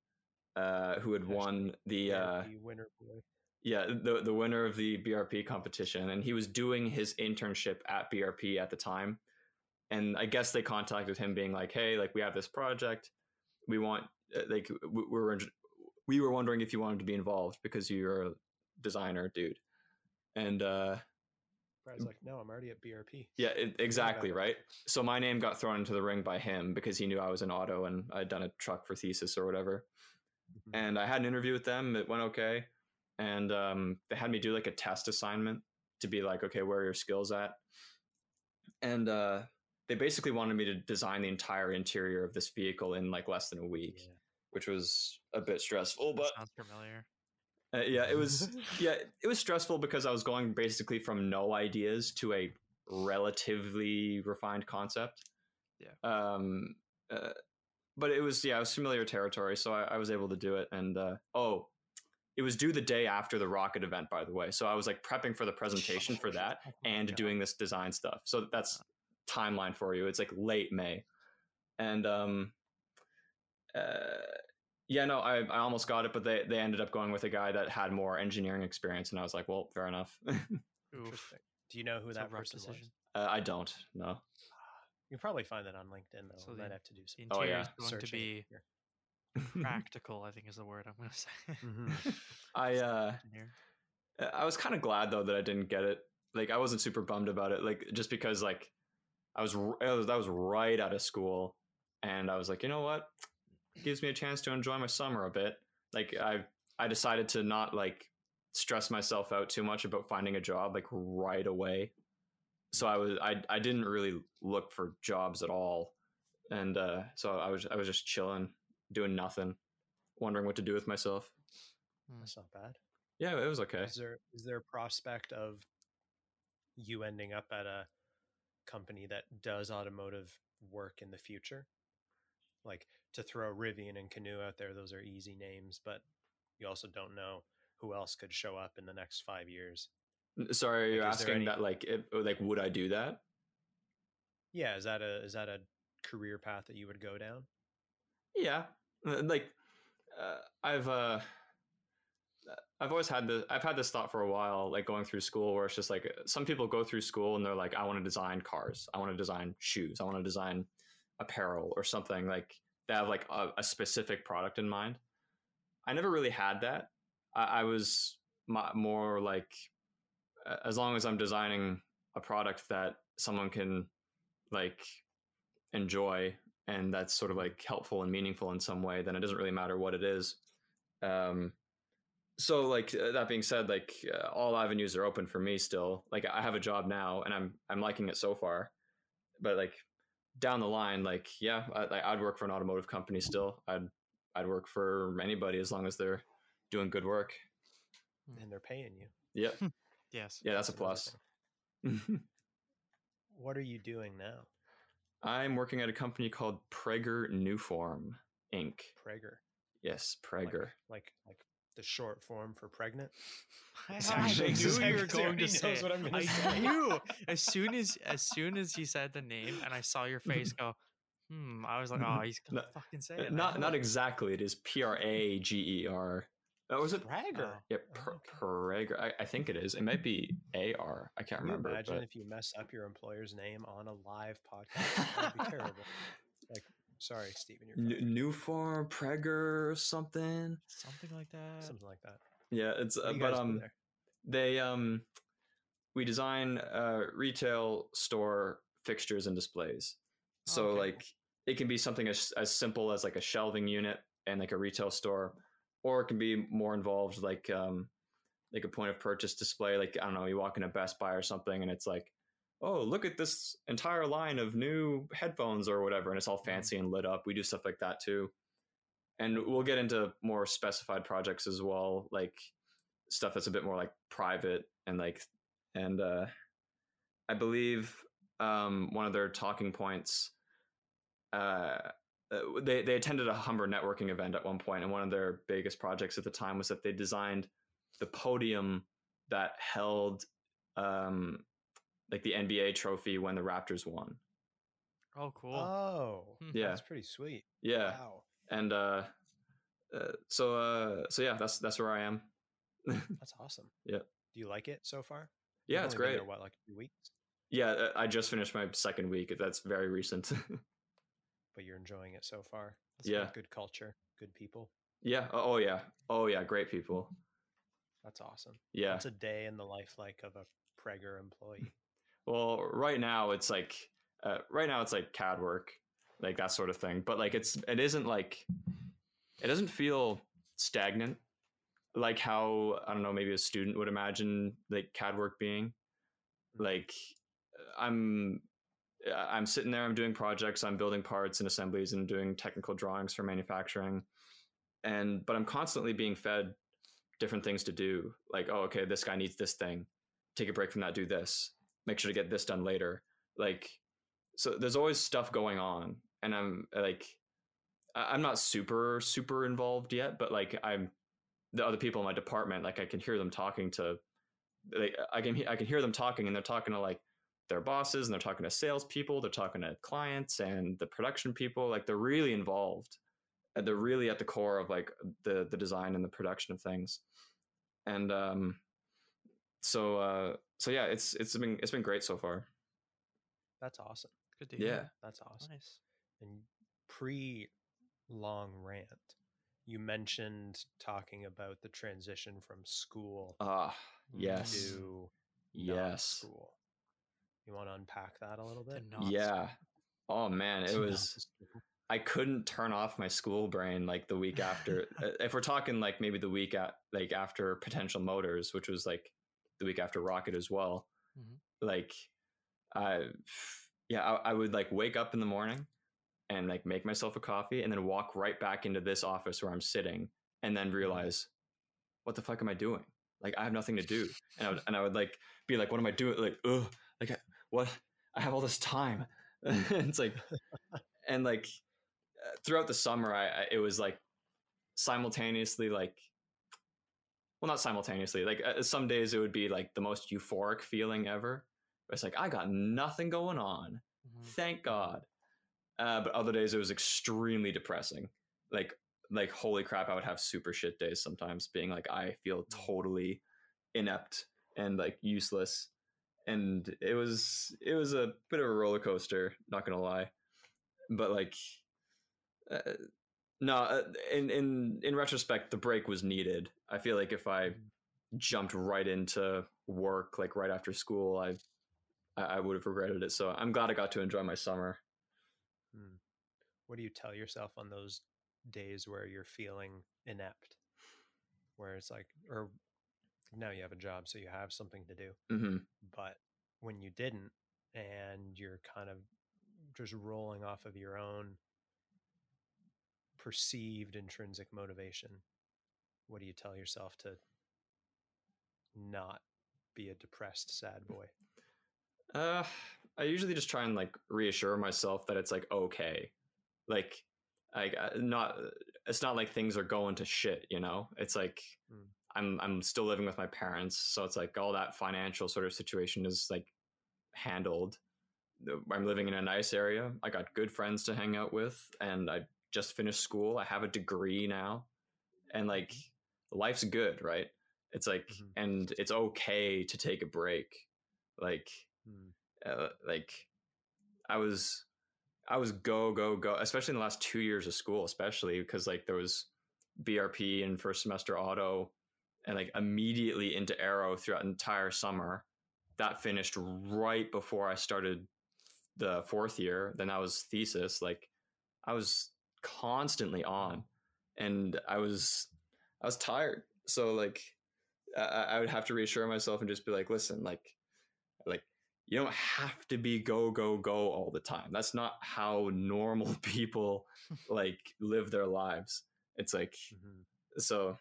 uh, who had won the uh, the winner boy. yeah the the winner of the BRP competition, and he was doing his internship at BRP at the time. And I guess they contacted him, being like, "Hey, like we have this project, we want uh, like we, we were we were wondering if you wanted to be involved because you're a designer, dude." And uh, Brad's like, no, I'm already at BRP. yeah, it, exactly right. So my name got thrown into the ring by him because he knew I was an auto and I'd done a truck for thesis or whatever. Mhm. And I had an interview with them. It went okay, and um, they had me do like a test assignment to be like, okay, where are your skills at? And uh, they basically wanted me to design the entire interior of this vehicle in like less than a week, Yeah. which was a bit stressful. But sounds familiar. uh, yeah, it was yeah, it was stressful because I was going basically from no ideas to a relatively refined concept. Yeah. Um. Uh, but it was yeah, it was familiar territory, so I, I was able to do it. And uh, oh, it was due the day after the rocket event, by the way. So I was like prepping for the presentation for that Oh and God. doing this design stuff. So that's timeline for you. It's like late May, and um, uh, yeah, no, I I almost got it, but they they ended up going with a guy that had more engineering experience, and I was like, well, fair enough. uh, Interesting. Do you know who It's that person decision. was? I don't know. You can probably find that on LinkedIn though. So I the- might have to do some The Oh, yeah. is going to be practical. I think is the word I'm going to say. Mhm. I uh, I was kind of glad though that I didn't get it. Like I wasn't super bummed about it. Like just because like I was r- I was- that was right out of school, and I was like, you know what, gives me a chance to enjoy my summer a bit. Like I I decided to not like stress myself out too much about finding a job like right away. So I was I I didn't really look for jobs at all, and uh, so I was I was just chilling, doing nothing, wondering what to do with myself. That's not bad. Yeah, it was okay. Is there is there a prospect of you ending up at a company that does automotive work in the future? Like to throw Rivian and Canoo out there, those are easy names, but you also don't know who else could show up in the next five years. Sorry, you're Like, there asking any- that like if, like would I do that? Yeah, is that a is that a career path that you would go down? Yeah, Uh, like uh, I've uh, I've always had the I've had this thought for a while, like going through school, where it's just like some people go through school and they're like, I want to design cars, I want to design shoes, I want to design apparel or something. Like they have like a, a specific product in mind. I never really had that. I, I was mo- more like, uh, as long as I'm designing a product that someone can like enjoy and that's sort of like helpful and meaningful in some way, then it doesn't really matter what it is. Um, so like uh, that being said, like uh, all avenues are open for me still. Like I have a job now and I'm I'm liking it so far, but like down the line, like yeah, I, I'd work for an automotive company still. I'd I'd work for anybody as long as they're doing good work. And they're paying you. Yep. Yes. Yeah, that's a plus. What are you doing now? I'm working at a company called Prager Newform Inc. Prager. Yes, Like- Prager. Like like the short form for pregnant. I, It's I knew exactly- you were going to say. what I'm gonna I say. knew as soon as as soon as he said the name and I saw your face go, hmm. I was like, oh, he's gonna No, fucking say it. Not not exactly. It is P R A G E R. Oh, was it? Prager. Oh. Yeah, Oh, pr- okay. Prager. I, I think it is. It might be A R. I can't Can you remember. imagine but- if you mess up your employer's name on a live podcast? That'd be terrible. Like, sorry, Stephen, you're N- fired. Newform Prager or something. something like that. something like that. Yeah, it's uh, but um they um we design uh retail store fixtures and displays. So okay. like it can be something as as simple as like a shelving unit and like a retail store or it can be more involved like um like a point of purchase display like I don't know, you walk into Best Buy or something and it's like oh, look at this entire line of new headphones or whatever and it's all fancy and lit up. We do stuff like that too. And we'll get into more specified projects as well, like stuff that's a bit more like private and like and uh I believe um one of their talking points uh uh, they they attended a Humber networking event at one point, and one of their biggest projects at the time was that they designed the podium that held um like the NBA trophy when the Raptors won. Oh, cool. Oh, Hmm. Yeah. that's pretty sweet. Yeah, Wow, and uh, uh so uh so yeah, that's that's where I am. that's awesome. Yeah. Do you like it so far? yeah, You've it's only been great. There, what, like two weeks? Yeah, uh, I just finished my second week. That's very recent. But you're enjoying it so far. That's Yeah. Good culture, good people. yeah. Oh yeah. Oh yeah. Great people. That's awesome. Yeah. It's a day in the life like of a Prager employee? Well, right now it's like uh, right now it's like CAD work, like that sort of thing. But like it's it isn't like it doesn't feel stagnant, like how I don't know maybe a student would imagine like CAD work being. Like I'm I'm sitting there, I'm doing projects, I'm building parts and assemblies, and doing technical drawings for manufacturing, and but I'm constantly being fed different things to do. Like, oh, okay, this guy needs this thing. Take a break from that, do this make sure to get this done later like so there's always stuff going on and i'm like i'm not super super involved yet but like i'm the other people in my department like i can hear them talking to like i can i can hear them talking and they're talking to like their bosses and they're talking to salespeople they're talking to clients and the production people like they're really involved and they're really at the core of like the the design and the production of things and um so uh so yeah it's it's been it's been great so far That's awesome. Good to yeah. That's awesome. Nice. And pre long rant, you mentioned talking about the transition from school ah yes to yes school. You want to unpack that a little bit? yeah oh man it was. I couldn't turn off my school brain like the week after. Uh, if we're talking like maybe the week at like after potential motors, which was like the week after Rocket as well. Mhm. Like, I yeah, I, I would like wake up in the morning and like make myself a coffee and then walk right back into this office where I'm sitting and then realize, what the fuck am I doing? Like I have nothing to do, and I would, and I would like be like, what am I doing? Like, ugh, like I- what? I have all this time. it's like, and like uh, throughout the summer, I, I it was like simultaneously like, well, not simultaneously. Like uh, some days it would be like the most euphoric feeling ever. It's like I got nothing going on Mhm. thank god uh, but other days it was extremely depressing like like holy crap i would have super shit days sometimes being like i feel totally inept and like useless and it was it was a bit of a roller coaster not gonna lie but like uh, no uh, in in in retrospect the break was needed i feel like if i jumped right into work like right after school i I, I would have regretted it. So I'm glad I got to enjoy my summer. Hmm. What do you tell yourself on those days where you're feeling inept? Where it's like, or now you have a job, so you have something to do. hmm But when you didn't, and you're kind of just rolling off of your own perceived intrinsic motivation, what do you tell yourself to not be a depressed, sad boy? Uh, I usually just try and like reassure myself that it's like okay, like like uh, not. It's not like things are going to shit. You know, it's like Mm. I'm I'm still living with my parents, so it's like all that financial sort of situation is like handled. I'm living in a nice area. I got good friends to hang out with, and I just finished school. I have a degree now, and like life's good, right? It's like, Mhm. and it's okay to take a break. Like, Hmm. uh, like I was, I was go go go, especially in the last two years of school, especially because like there was BRP and first semester auto, and like immediately into Aero throughout entire summer. That finished right before I started the fourth year. Then I was thesis. Like I was constantly on, and I was I was tired. So like I, I would have to reassure myself and just be like, listen, like like you don't have to be go go go all the time. That's not how normal people like live their lives. It's like Mhm. so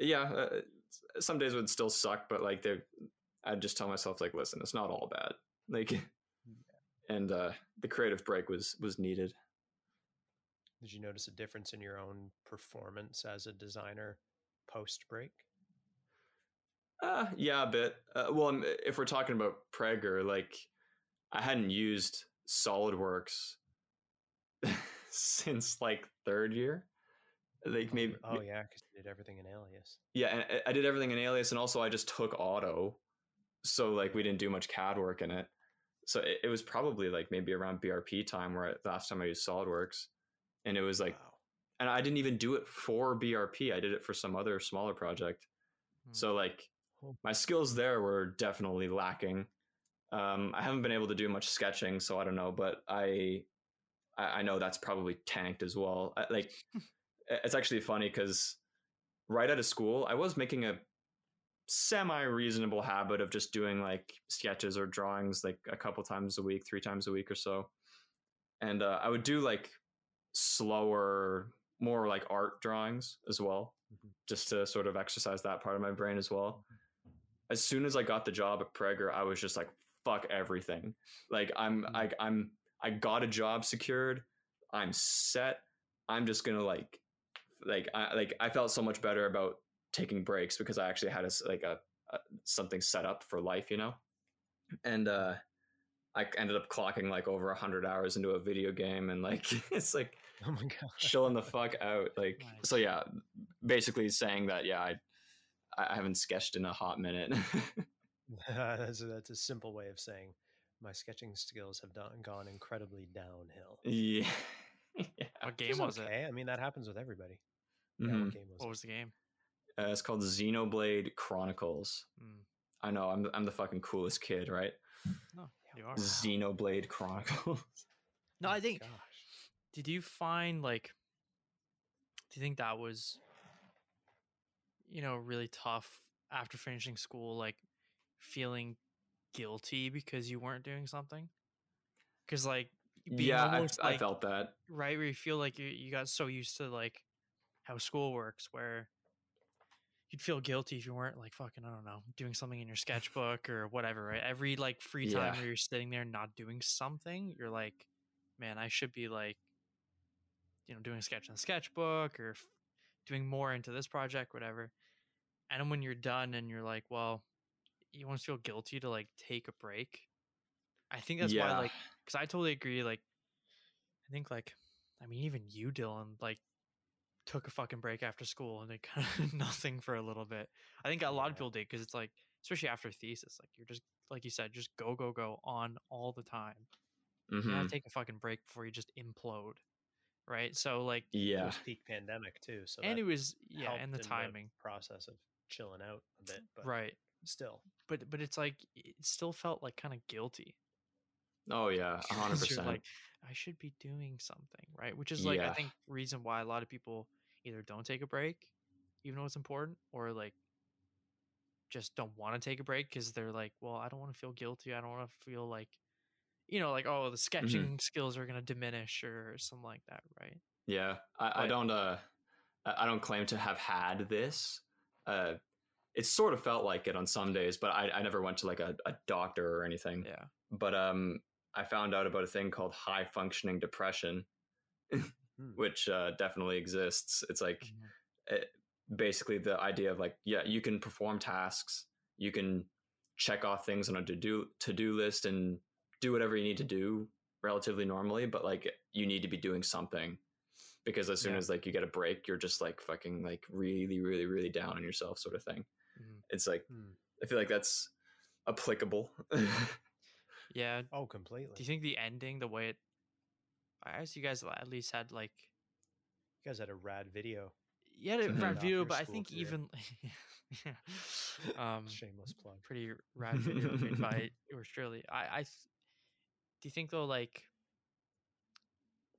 yeah uh, some days would still suck but like they i'd just tell myself like listen it's not all bad. Like and uh the creative break was was needed. Did you notice a difference in your own performance as a designer post break? uh yeah a bit. Uh, well um, if we're talking about prager like i hadn't used solidworks since like third year like maybe Oh yeah, because you did everything in Alias. yeah and I- i did everything in alias and also i just took auto so like we didn't do much cad work in it so it, it was probably like maybe around brp time where I, last time i used solidworks and it was like wow. and i didn't even do it for brp i did it for some other smaller project Hmm. so like my skills there were definitely lacking um, i haven't been able to do much sketching so i don't know but i i, I know that's probably tanked as well I, like it's actually funny because right out of school i was making a semi reasonable habit of just doing like sketches or drawings like a couple times a week three times a week or so. And uh, i would do like slower more like art drawings as well Mhm. just to sort of exercise that part of my brain as well. As soon as i got the job at prager i was just like fuck everything. Like i'm Mhm. I, i'm i got a job secured. I'm set. I'm just gonna like like i like i felt so much better about taking breaks because i actually had a s like a, a something set up for life you know and uh i ended up clocking like over 100 hours into a video game and like it's like Oh my god. chilling the fuck out like so yeah basically saying that yeah i i haven't sketched in a hot minute that's, a, that's a simple way of saying my sketching skills have done, gone incredibly downhill. yeah yeah What game is was it? I mean, that happens with everybody. Yeah, Mhm. what game was What it? was the game? uh, it's called xenoblade chronicles Mm. i know i'm, I'm the fucking coolest kid right No, you are. xenoblade chronicles No, I think Gosh. did you find like do you think that was you know really tough after finishing school like feeling guilty because you weren't doing something because like being yeah, I, almost, I like, felt that. right where you feel like you, you got so used to like how school works where you'd feel guilty if you weren't like fucking i don't know doing something in your sketchbook or whatever right every like free time Yeah. where you're sitting there not doing something you're like man i should be like you know doing a sketch in the sketchbook or f- doing more into this project whatever and then when you're done and you're like well you want to feel guilty to like take a break i think that's why like because I totally agree. Like, I think like, I mean, even you, Dylan, like, took a fucking break after school and did kind of nothing for a little bit. I think a lot of people did because it's like, especially after thesis, like you're just like you said, just go go go on all the time. You Mhm. gotta take a fucking break before you just implode, right? So like, yeah, It Yeah. was peak pandemic too, so and it was yeah, and the in timing, process of chilling out a bit, but right? still, But but it's like it still felt like kind of guilty. Oh yeah, a hundred 'Cause you're percent. like i should be doing something right which is like i think reason why a lot of people either don't take a break even though it's important or like just don't want to take a break because they're like well i don't want to feel guilty i don't want to feel like you know like oh the sketching skills are going to diminish or something like that right Yeah, I, I don't. Uh, I I don't claim to have had this. Uh, it sort of felt like it on some days, but I, I never went to like a, a doctor or anything. yeah But um, I found out about a thing called high functioning depression, Hmm. which uh, definitely exists. It's like Mhm. it, basically the idea of like, yeah, you can perform tasks, you can check off things on a to do to do list, and do whatever you need to do relatively normally. But like, you need to be doing something because as soon Yeah. as like you get a break, you're just like fucking like really, really, really down on yourself, sort of thing. Mhm. It's like Hmm. I feel like that's applicable. yeah Oh, completely. do you think the ending the way it i guess you guys at least had like you guys had a rad video? yeah a rad Off video but i think career. even yeah. um Shameless plug. pretty rad video made by yours truly. I, I do you think though, like,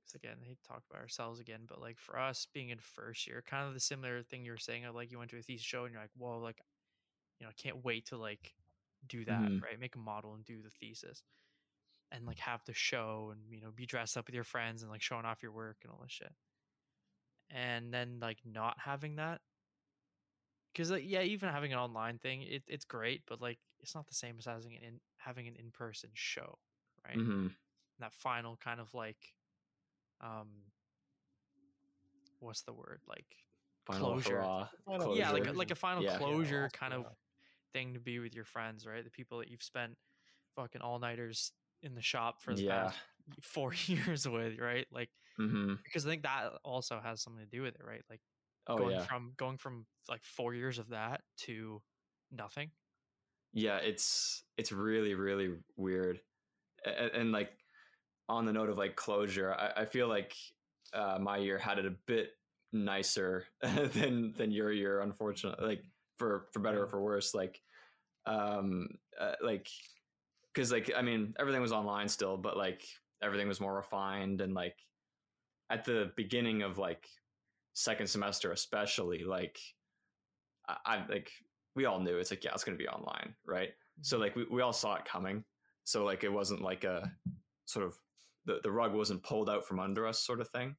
'cause again, I hate to talk about ourselves again, but like for us being in first year, kind of the similar thing you were saying of like you went to a thesis show and you're like, well, like, you know, I can't wait to like do that, Mhm. right? Make a model and do the thesis, and like have the show and you know be dressed up with your friends and like showing off your work and all this shit, and then like not having that because like yeah even having an online thing it, it's great but like it's not the same as having an in, having an in-person show right hmm that final kind of like um what's the word like Final Closure. hurrah. Final yeah like like a final Yeah. Yeah, closure last kind of thing to be with your friends right the people that you've spent fucking all-nighters in the shop for the Yeah. past four years with right? Like hmm because i think that also has something to do with it right? Like Oh going yeah. from going from like four years of that to nothing. Yeah it's it's really really weird. And, and like on the note of like closure i, I feel like uh, my year had it a bit nicer than than your year unfortunately like for for better or for worse like um uh, like because like i mean everything was online still but like everything was more refined and like at the beginning of like second semester especially like I, I like we all knew it's like yeah it's going to be online right? So mm-hmm. like we, we all saw it coming. So like it wasn't like a sort of the, the rug wasn't pulled out from under us sort of thing.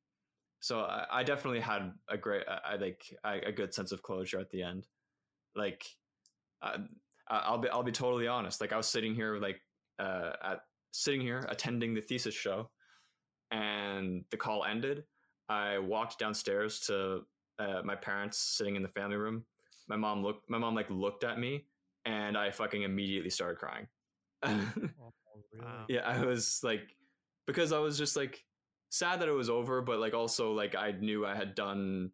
So i, I definitely had a great i, I like I, a good sense of closure at the end. Like I, i'll be i'll be totally honest like i was sitting here like uh at sitting here attending the thesis show and the call ended. I walked downstairs to uh, my parents sitting in the family room. My mom looked my mom like looked at me and i fucking immediately started crying. Oh, really? Yeah i was like because i was just like sad that it was over but like also like i knew i had done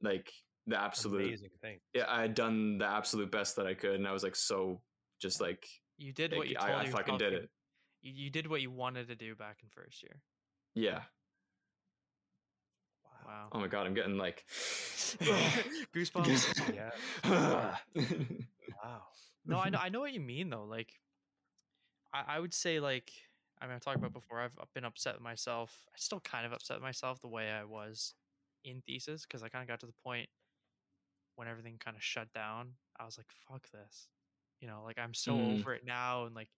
like the absolute Amazing thing. yeah i had done the absolute best that i could and i was like so just like You did what like, you I- told I yourself fucking did it. You, you did what you wanted to do back in first year. yeah Wow. Wow. oh my god i'm getting like Goosebumps. Yeah. Wow. no, I know I know what you mean though. Like I, I would say like I mean, I've talked about before. I've been upset with myself. I still kind of upset with myself the way I was in thesis because I kind of got to the point when everything kind of shut down. I was like, "Fuck this," you know. Like I'm so Mm. over it now, and like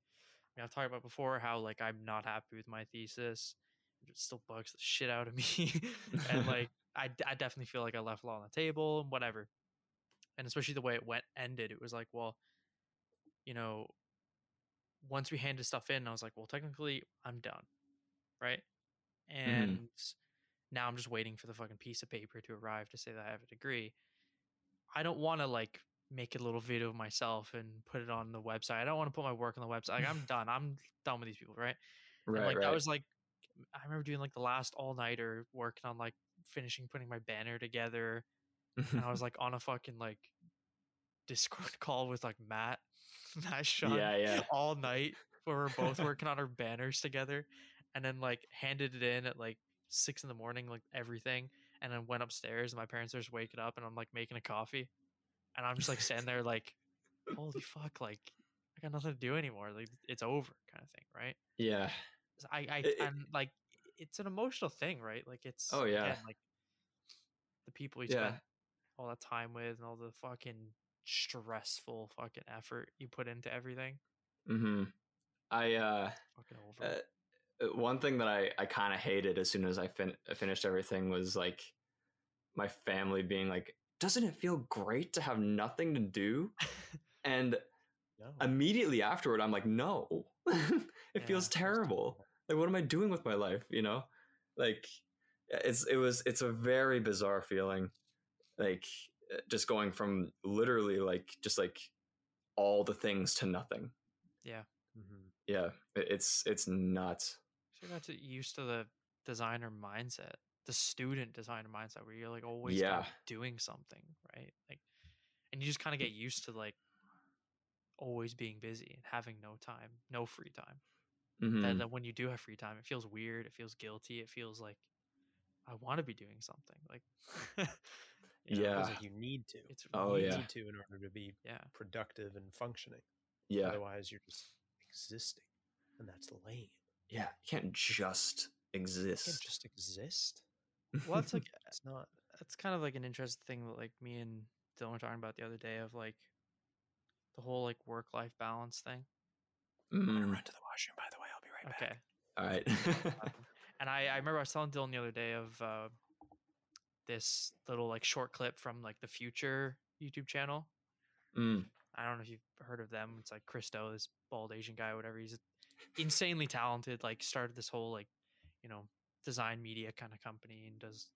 I mean, I've talked about before how like I'm not happy with my thesis. It still bugs the shit out of me, and like I definitely feel like I left a lot on the table and whatever. And especially the way it went ended, it was like, well, you know, once we handed stuff in, I was like, well, technically, I'm done, right? And now I'm just waiting for the fucking piece of paper to arrive to say that I have a degree. I don't want to like make a little video of myself and put it on the website. I don't want to put my work on the website. Like I'm done. I'm done with these people, right? Right, and like right. that was like I remember doing like the last all nighter working on like finishing putting my banner together. And I was like on a fucking like Discord call with like Matt, Matt Sean yeah, yeah. all night where we're both working on our banners together and then like handed it in at like six in the morning, like everything, and then went upstairs and my parents are just waking up and I'm like making a coffee. And I'm just like standing there like, holy fuck, like I got nothing to do anymore. Like it's over kind of thing, right? Yeah. I, I It- it- like it's an emotional thing, right? Like it's Oh, yeah. again, like the people you Yeah. spend all that time with and all the fucking stressful fucking effort you put into everything. Mm-hmm. I uh, Fucking over. uh, Uh, one thing that I I kind of hated as soon as I fin- uh, finished everything was like my family being like, "Doesn't it feel great to have nothing to do?" and No. immediately afterward, I'm like, "No, it feels Yeah, terrible. Like, what am I doing with my life? You know, like it's it was it's a very bizarre feeling, like uh, just going from literally like just like all the things to nothing. Yeah, mm-hmm. it- it's it's nuts. So you got to used to the designer mindset, the student designer mindset, where you're like always Yeah. doing something, right? Like, and you just kind of get used to like always being busy and having no time, no free time. Mhm. Then, then when you do have free time, it feels weird. It feels guilty. It feels like I want to be doing something. Like, you Yeah. Like you need to. it's Oh, you yeah. need to in order to be yeah, productive and functioning. Yeah, Otherwise, you're just existing, and that's lame. Yeah. You can't just exist. can't just exist. well, that's like It's not. that's kind of like an interesting thing that like me and Dylan were talking about the other day of like the whole like work life balance thing. I'm gonna Mm, run to the washroom. By the way, I'll be right Okay. back. all right. Um, and I, I remember I was telling Dylan the other day of uh, this little like short clip from like the Futur YouTube channel. Mm, I don't know if you've heard of them. It's like Chris Do, this bald Asian guy, whatever. He's insanely talented. Like started this whole like, you know, design media kind of company and does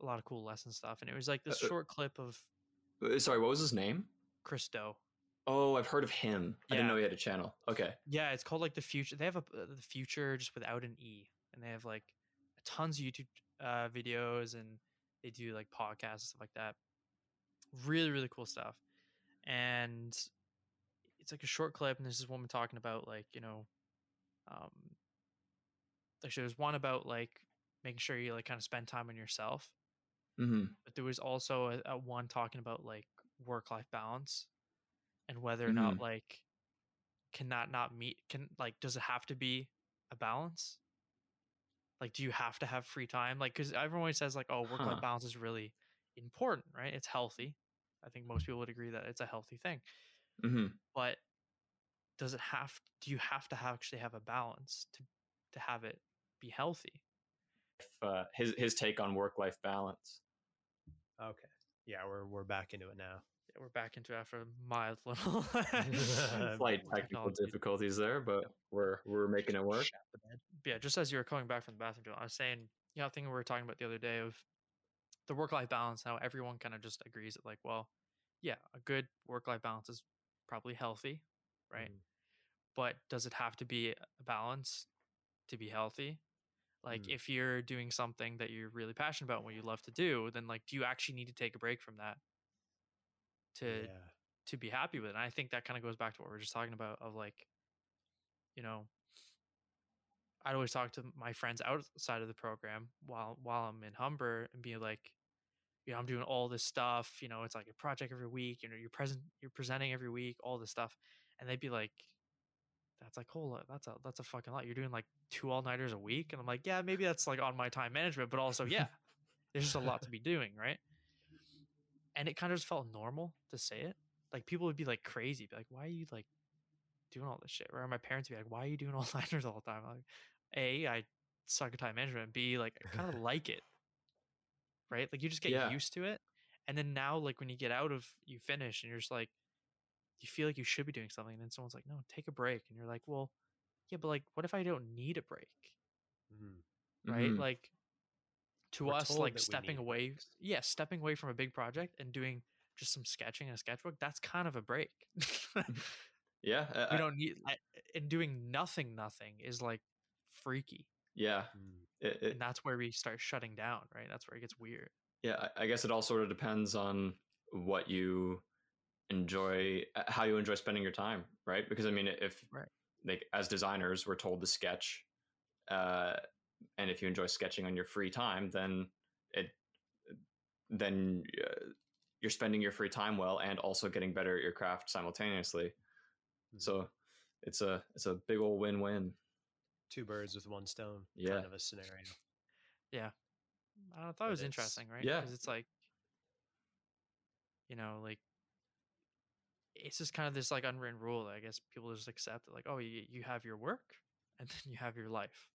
a lot of cool lesson stuff. And it was like this Uh, uh, short clip of Uh, Sorry, what was his name? Chris Do. Oh, I've heard of him. I didn't know he had a channel. Okay. Yeah, it's called like the future. They have a uh, the future just without an e, and they have like tons of YouTube uh, videos, and they do like podcasts and stuff like that. Really, really cool stuff. And it's like a short clip, and there's this woman talking about like you know, um, actually there's one about like making sure you like kind of spend time on yourself, hmm but there was also a, a one talking about like work life balance and whether or not like can that not meet can like does it have to be a balance? Like do you have to have free time? Like because everyone always says like oh work life Huh. balance is really important right? It's healthy. I think most people would agree that it's a healthy thing. Hmm but does it have do you have to have, actually have a balance to to have it be healthy Uh, his his take on work life balance. Okay. Yeah, we're we're back into it now. yeah, we're back into it after a mild little Slight technical technology. difficulties there, but we're we're making it work. Shat the bed. yeah, just as you were coming back from the bathroom, Dylan, I was saying, you know, thing we were talking about the other day of the work life balance, how everyone kind of just agrees that, like, well, yeah, a good work life balance is probably healthy, right? Mhm. But does it have to be a balance to be healthy? Like, Mm. if you're doing something that you're really passionate about, and what you love to do, then like, do you actually need to take a break from that to yeah. to be happy with it. And I think that kind of goes back to what we are just talking about of like, you know, I'd always talk to my friends outside of the program while while I'm in Humber and be like, you know, I'm doing all this stuff, you know, it's like a project every week, you know, you're present you're presenting every week, all this stuff. And they'd be like, that's like hold up, that's a that's a fucking lot. You're doing like two all nighters a week, and I'm like, yeah, maybe that's like on my time management, but also yeah, there's just a lot to be doing, right? And it kind of just felt normal to say it. Like people would be like crazy, be like, why are you like doing all this shit? Or my parents would be like, why are you doing all nighters all the time? I'm like, a, I suck at time management. and B, like I kind of like it, right? Like you just get Yeah. used to it, and then now, like when you get out of, you finish, and you're just like, you feel like you should be doing something, and then someone's like, no, take a break, and you're like, well, yeah, but like, what if I don't need a break? Mhm. right? Mhm. Like to We're us, like stepping away, yeah, stepping away from a big project and doing just some sketching in a sketchbook, that's kind of a break. yeah, I- we I- don't need, I- and doing nothing, nothing is like freaky. yeah. Mm. It, it, And that's where we start shutting down, right? That's where it gets weird. yeah, I I guess it all sort of depends on what you enjoy, uh, how you enjoy spending your time, right? Because I mean, if Right. like as designers, we're told to sketch, uh, and if you enjoy sketching on your free time, then it then uh, you're spending your free time well and also getting better at your craft simultaneously. Mhm. So it's a it's a big old win win. two birds with one stone Yeah. kind of a scenario. Yeah. I thought it was it's- interesting, right? yeah. Because it's like, you know, like it's just kind of this like unwritten rule. that I guess people just accept it, like, oh, you, you have your work and then you have your life.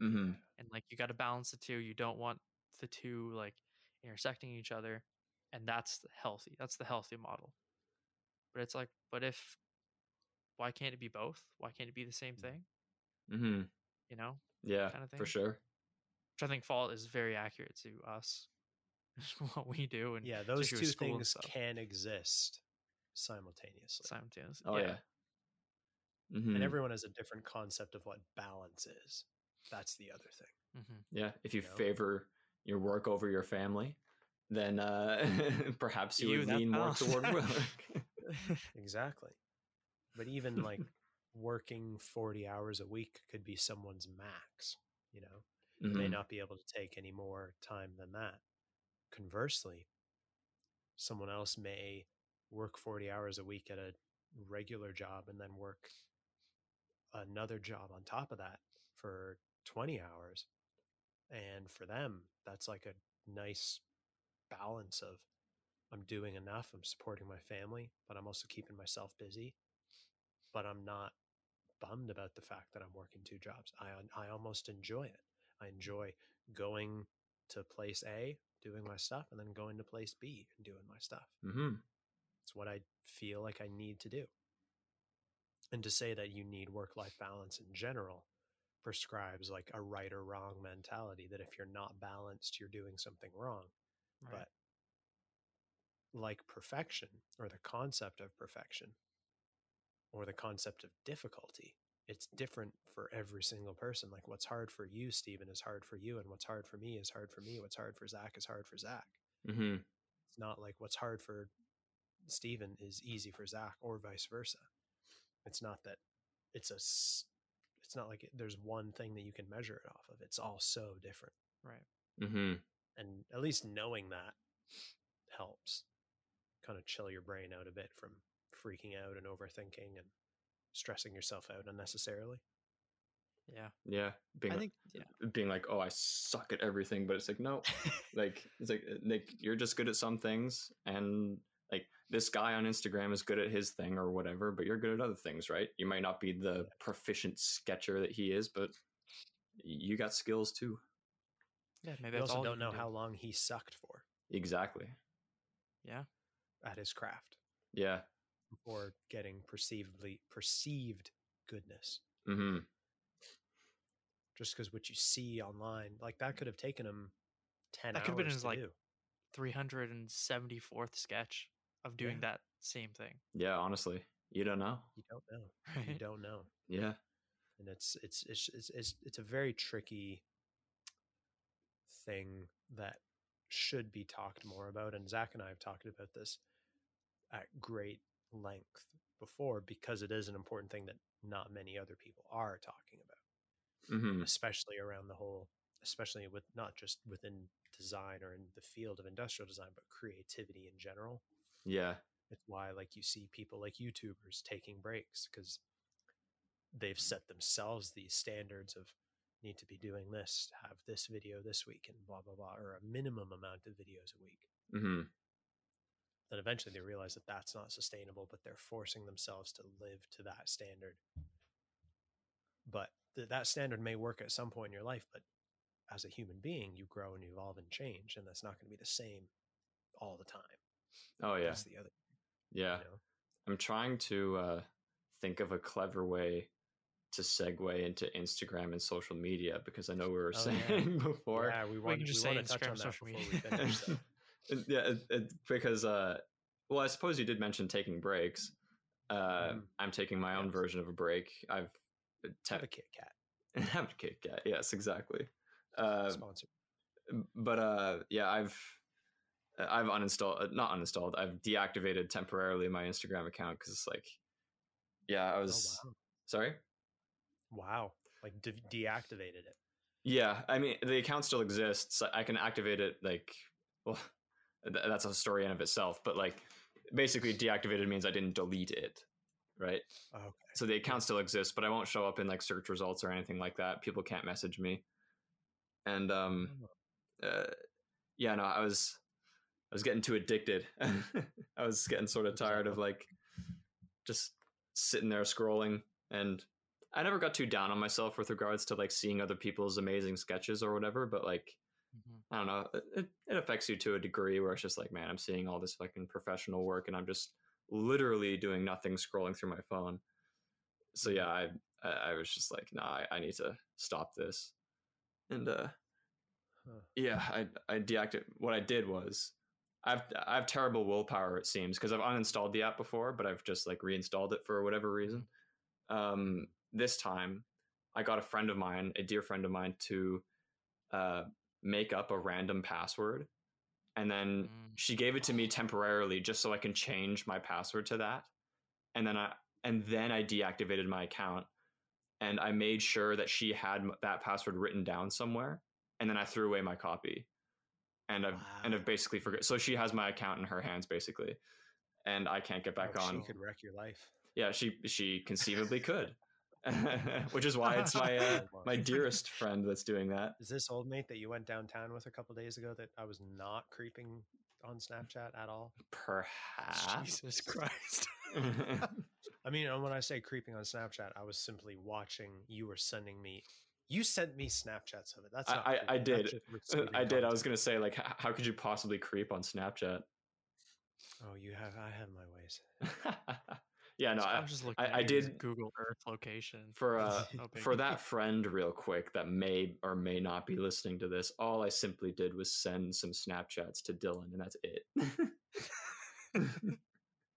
Mm-hmm. and like you got to balance the two you don't want the two like intersecting each other and that's the healthy that's the healthy model but it's like but if why can't it be both why can't it be the same thing Mm-hmm. you know Yeah, Kinda thing for sure. which i think fall is very accurate to us what we do and Yeah, those two with school and things can exist simultaneously. simultaneously Oh yeah. Mhm. And everyone has a different concept of what balance is. That's the other thing. hmm Yeah, if you you know? favor your work over your family, then uh, perhaps you, You, would lean more toward work. Exactly. But even like working 40 hours a week could be someone's max, you know? They may not be able to take any more time than that. Conversely, someone else may work 40 hours a week at a regular job and then work another job on top of that for 20 hours. And for them, that's like a nice balance of I'm doing enough, I'm supporting my family, but I'm also keeping myself busy. But I'm not bummed about the fact that I'm working two jobs. I I almost enjoy it. I enjoy going to place A, doing my stuff, and then going to place B and doing my stuff. Mhm. It's what I feel like I need to do. And to say that you need work life balance in general prescribes like a right or wrong mentality that if you're not balanced, you're doing something wrong. Right. But like perfection or the concept of perfection or the concept of difficulty, it's different for every single person. Like what's hard for you, Stephen, is hard for you, and what's hard for me is hard for me. What's hard for Zach is hard for Zach. Mhm. It's not like what's hard for Stephen is easy for Zach or vice versa. It's not that it's a it's not like there's one thing that you can measure it off of. It's all so different. right Mm-hmm. And at least knowing that helps kind of chill your brain out a bit from freaking out and overthinking and stressing yourself out unnecessarily. yeah Yeah, being i like, think yeah being like, oh, I suck at everything, but it's like, no, like it's like uh, like you're just good at some things, and like this guy on Instagram is good at his thing or whatever, but you're good at other things, right? You might not be the proficient sketcher that he is, but you got skills too. yeah maybe You that's also all don't know do. how long he sucked for Exactly. yeah at his craft Yeah. before getting perceivably perceived goodness. Mm-hmm. just because what you see online, like that could have taken him ten That hours could have been his, like, 374th sketch of doing Yeah. that same thing Yeah. Honestly, you don't know. You don't know. You don't know, Yeah. and it's it's it's it's it's, it's a very tricky thing that should be talked more about. And Zach and I have talked about this at great length before because it is an important thing that not many other people are talking about. hmm especially around the whole especially with not just within design or in the field of industrial design but creativity in general Yeah. it's why like you see people like youtubers taking breaks because they've set themselves these standards of need to be doing this, have this video this week, and blah blah blah, or a minimum amount of videos a week. hmm Then eventually they realize that that's not sustainable, but they're forcing themselves to live to that standard. But th- that standard may work at some point in your life, but as a human being, you grow and evolve and change, and that's not going to be the same all the time. Oh yeah, That's the other, yeah. you know? I'm trying to uh, think of a clever way to segue into Instagram and social media because I know we were Oh, yeah. saying before. yeah, we want, can just we say want to touch Instagram, on social media. finish. though. Yeah, it, it, because uh, well, I suppose you did mention taking breaks. Uh, Mhm. I'm taking my own Yes. version of a break. I've Have a Kit Kat have a Kit Kat. Yes, exactly. Uh, sponsor. but uh, yeah, I've I've uninstalled, uh, not uninstalled. I've deactivated temporarily my Instagram account because it's like, yeah, I Oh was wow! sorry. Wow, like de- deactivated it. Yeah, I mean the account still exists. I can activate it. Like, well, th- that's a story in of itself. But like, basically, deactivated means I didn't delete it, right? Oh, okay. So the account still exists, but I won't show up in like search results or anything like that. People can't message me. And um, uh, yeah, no, I was I was getting too addicted. I was getting sort of tired of like just sitting there scrolling and I never got too down on myself with regards to like seeing other people's amazing sketches or whatever, but like Mhm. I don't know, it, it affects you to a degree where it's just like, man, I'm seeing all this fucking professional work and I'm just literally doing nothing scrolling through my phone. So yeah, I I I was just like, nah, I, I need to stop this. And uh Huh. yeah, I I deactivated. What I did was, I've I have terrible willpower. It seems because I've uninstalled the app before, but I've just like reinstalled it for whatever reason. Um, this time, I got a friend of mine, a dear friend of mine, to uh, make up a random password, and then Mm. she gave it to me temporarily just so I can change my password to that, and then I and then I deactivated my account, and I made sure that she had that password written down somewhere and then I threw away my copy, and I've and Wow. I've basically forgot. So she has my account in her hands basically, and I can't get back Oh, on. She could wreck your life. Yeah, she she conceivably could, which is why it's my uh, my dearest friend that's doing that. Is this old mate that you went downtown with a couple days ago that I was not creeping on Snapchat at all? Perhaps. Jesus Christ. I mean, and when I say creeping on Snapchat, I was simply watching. You were sending me. You sent me Snapchats of it. That's I- I- I did. receiving I did. I was gonna say like, how could you possibly creep on Snapchat? Oh, you have. I have my ways. yeah, no, So I, I'm just looking I- at I did- Google Earth location for uh How for that friend real quick that may or may not be listening to this all i simply did was send some snapchats to dylan and that's it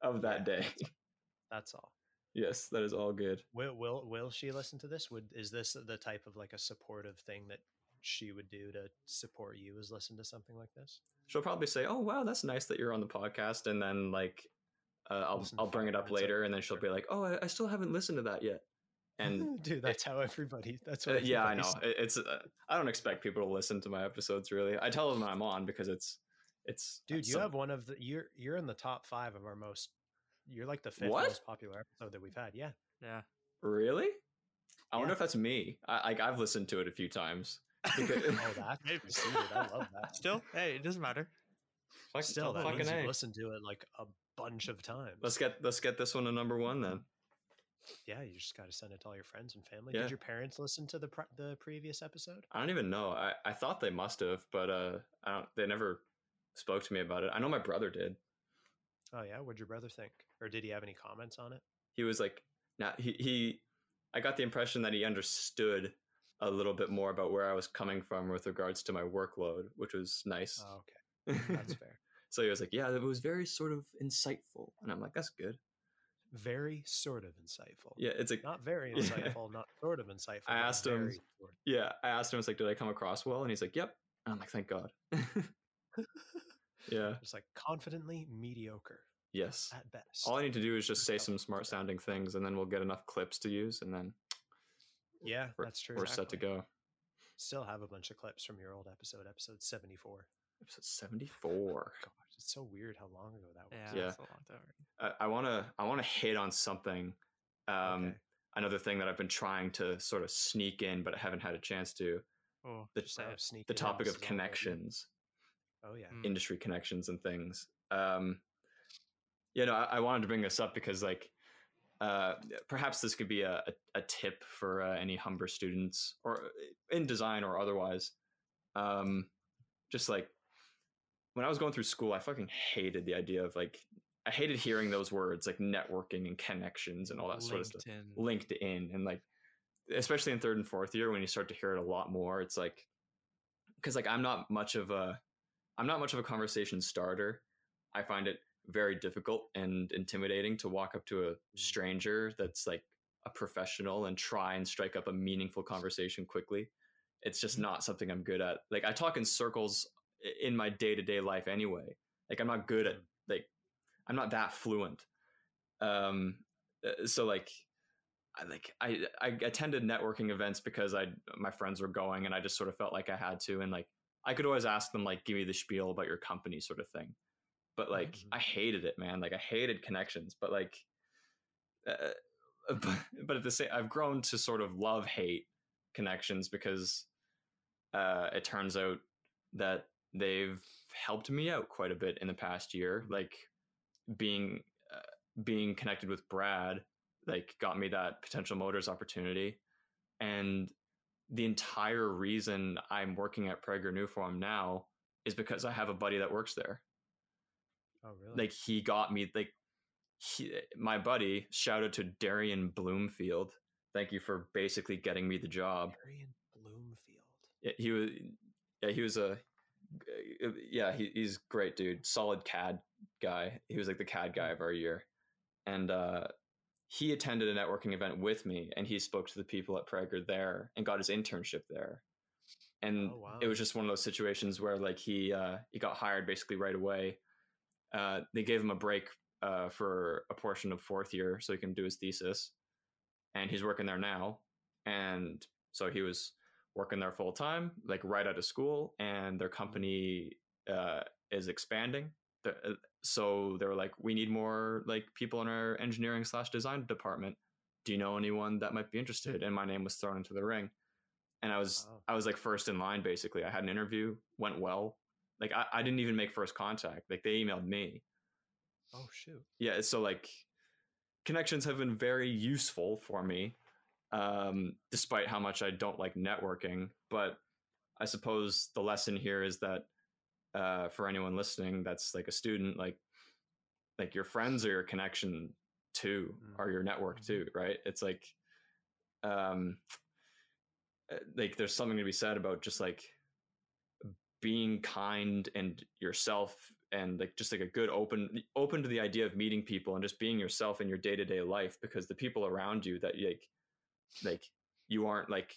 of that Yeah, day That's all. Yes that is all good Will will will she listen to this? Would is this the type of like a supportive thing that she would do to support you? Is listen to something like this? she'll probably say oh wow that's nice that you're on the podcast and then like uh, i'll, Listen I'll bring it up later and then she'll be like oh i, I still haven't listened to that yet and dude, that's how everybody. That's Uh, what. yeah, I know. It- It's. Uh, I don't expect people to listen to my episodes. Really, I tell them I'm on because it's. It's. Dude, you some- have one of the you're you're in the top five of our most. You're like the fifth What? most popular episode that we've had. Yeah, yeah. really. I wonder if that's me. I, like I've listened to it a few times. Because, oh that's Maybe. conceited. I love that. Still, hey, it doesn't matter. Fuck- Still, that fucking means you've listened to it like a bunch of times. Let's get let's get this one to number one then. yeah, you just got to send it to all your friends and family. Yeah. Did your parents listen to the pre- the previous episode? I don't even know. I, I thought they must have, but uh, I don't, they never spoke to me about it. I know my brother did. Oh yeah, what'd your brother think, or did he have any comments on it? He was like, now he he. I got the impression that he understood a little bit more about where I was coming from with regards to my workload, which was nice. Oh, okay, that's fair. so he was like, "Yeah, it was very sort of insightful," and I'm like, "That's good." Very sort of insightful. Yeah, it's like, Not very Yeah. insightful, not sort of insightful. I asked him- yeah. I asked him, I was like, "Did I come across well?" And he's like, "Yep." And I'm like, "Thank God." yeah. Just like confidently mediocre Yes. at best. All I need to do is just say Couple some smart sounding things, and then we'll get enough clips to use, and then yeah, we're, that's true. we're set to go. Still have a bunch of clips from your old episode, episode seventy four. Episode seventy four. Gosh, it's so weird how long ago that was. Yeah, Yeah. That's a long time. already. I want to I want to hit on something. Um, Okay. another thing that I've been trying to sort of sneak in, but I haven't had a chance to. Oh, The- just say sneak The topic of so- connections, Oh yeah. Mm. industry connections, and things. Um, you know, I, I wanted to bring this up because, like, uh, perhaps this could be a, a, a tip for uh, any Humber students or uh, in design or otherwise. Um, just like when I was going through school, I fucking hated the idea of like, I hated hearing those words like networking and connections and all that sort of stuff. LinkedIn. LinkedIn and like, especially in third and fourth year when you start to hear it a lot more, it's like, because like I'm not much of a, I'm not much of a conversation starter. I find it very difficult and intimidating to walk up to a stranger that's like a professional and try and strike up a meaningful conversation quickly. It's just not something I'm good at. Like I talk in circles in my day-to-day life anyway. Like I'm not good at like I'm not that fluent. Um uh, so like I like I I attended networking events because I my friends were going and I just sort of felt like I had to and like I could always ask them like give me the spiel about your company sort of thing. But like Mhm. I hated it, man. Like I hated connections, but like uh, but, but at the same I've grown to sort of love hate connections because uh it turns out that they've helped me out quite a bit in the past year like being uh, being connected with Brad like got me that potential motors opportunity and the entire reason I'm working at Prager Newform now is because I have a buddy that works there. Oh really? like he got me like he, my buddy shout out to Darian Bloomfield. Thank you for basically getting me the job. Darian Bloomfield. yeah, he was yeah he was a yeah he, he's great dude solid cad guy. He was like the cad guy of our year. And uh he attended a networking event with me and he spoke to the people at prager there and got his internship there and Oh, wow. it was just one of those situations where like he uh he got hired basically right away uh they gave him a break uh for a portion of fourth year so he can do his thesis and he's working there now and so he was working there full time, like right out of school, and their company uh, is expanding. The- uh, So they were like, "We need more like people in our engineering slash design department. Do you know anyone that might be interested?" And my name was thrown into the ring, and I was Wow. I was like first in line basically. I had an interview, went well. Like I, I didn't even make first contact. Like they emailed me. Oh shoot. Yeah, so like connections have been very useful for me um, despite how much I don't like networking. But I suppose the lesson here is that uh, for anyone listening that's like a student, like like your friends are your connection too, Mm. or your network Mhm. too, right? It's like um, uh, like there's something to be said about just like being kind and yourself and like just like a good open open to the idea of meeting people and just being yourself in your day-to-day life because the people around you that like like you aren't like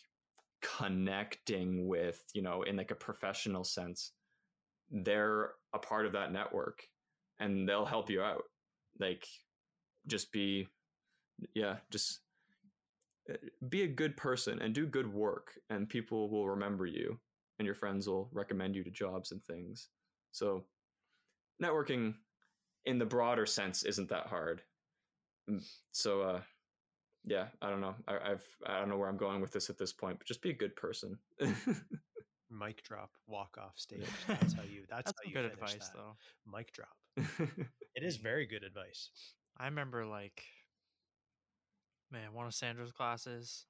connecting with you know in like a professional sense they're a part of that network and they'll help you out. Like just be yeah just uh, be a good person and do good work and people will remember you and your friends will recommend you to jobs and things. So networking in the broader sense isn't that hard. Mm, so uh yeah i don't know. I, i've i don't know where i'm going with this at this point but just be a good person Mic drop. Walk off stage. That's how you. That's, That's how you good advice, that. though. Mic drop. It is very good advice. I remember like, man, one of Sandra's classes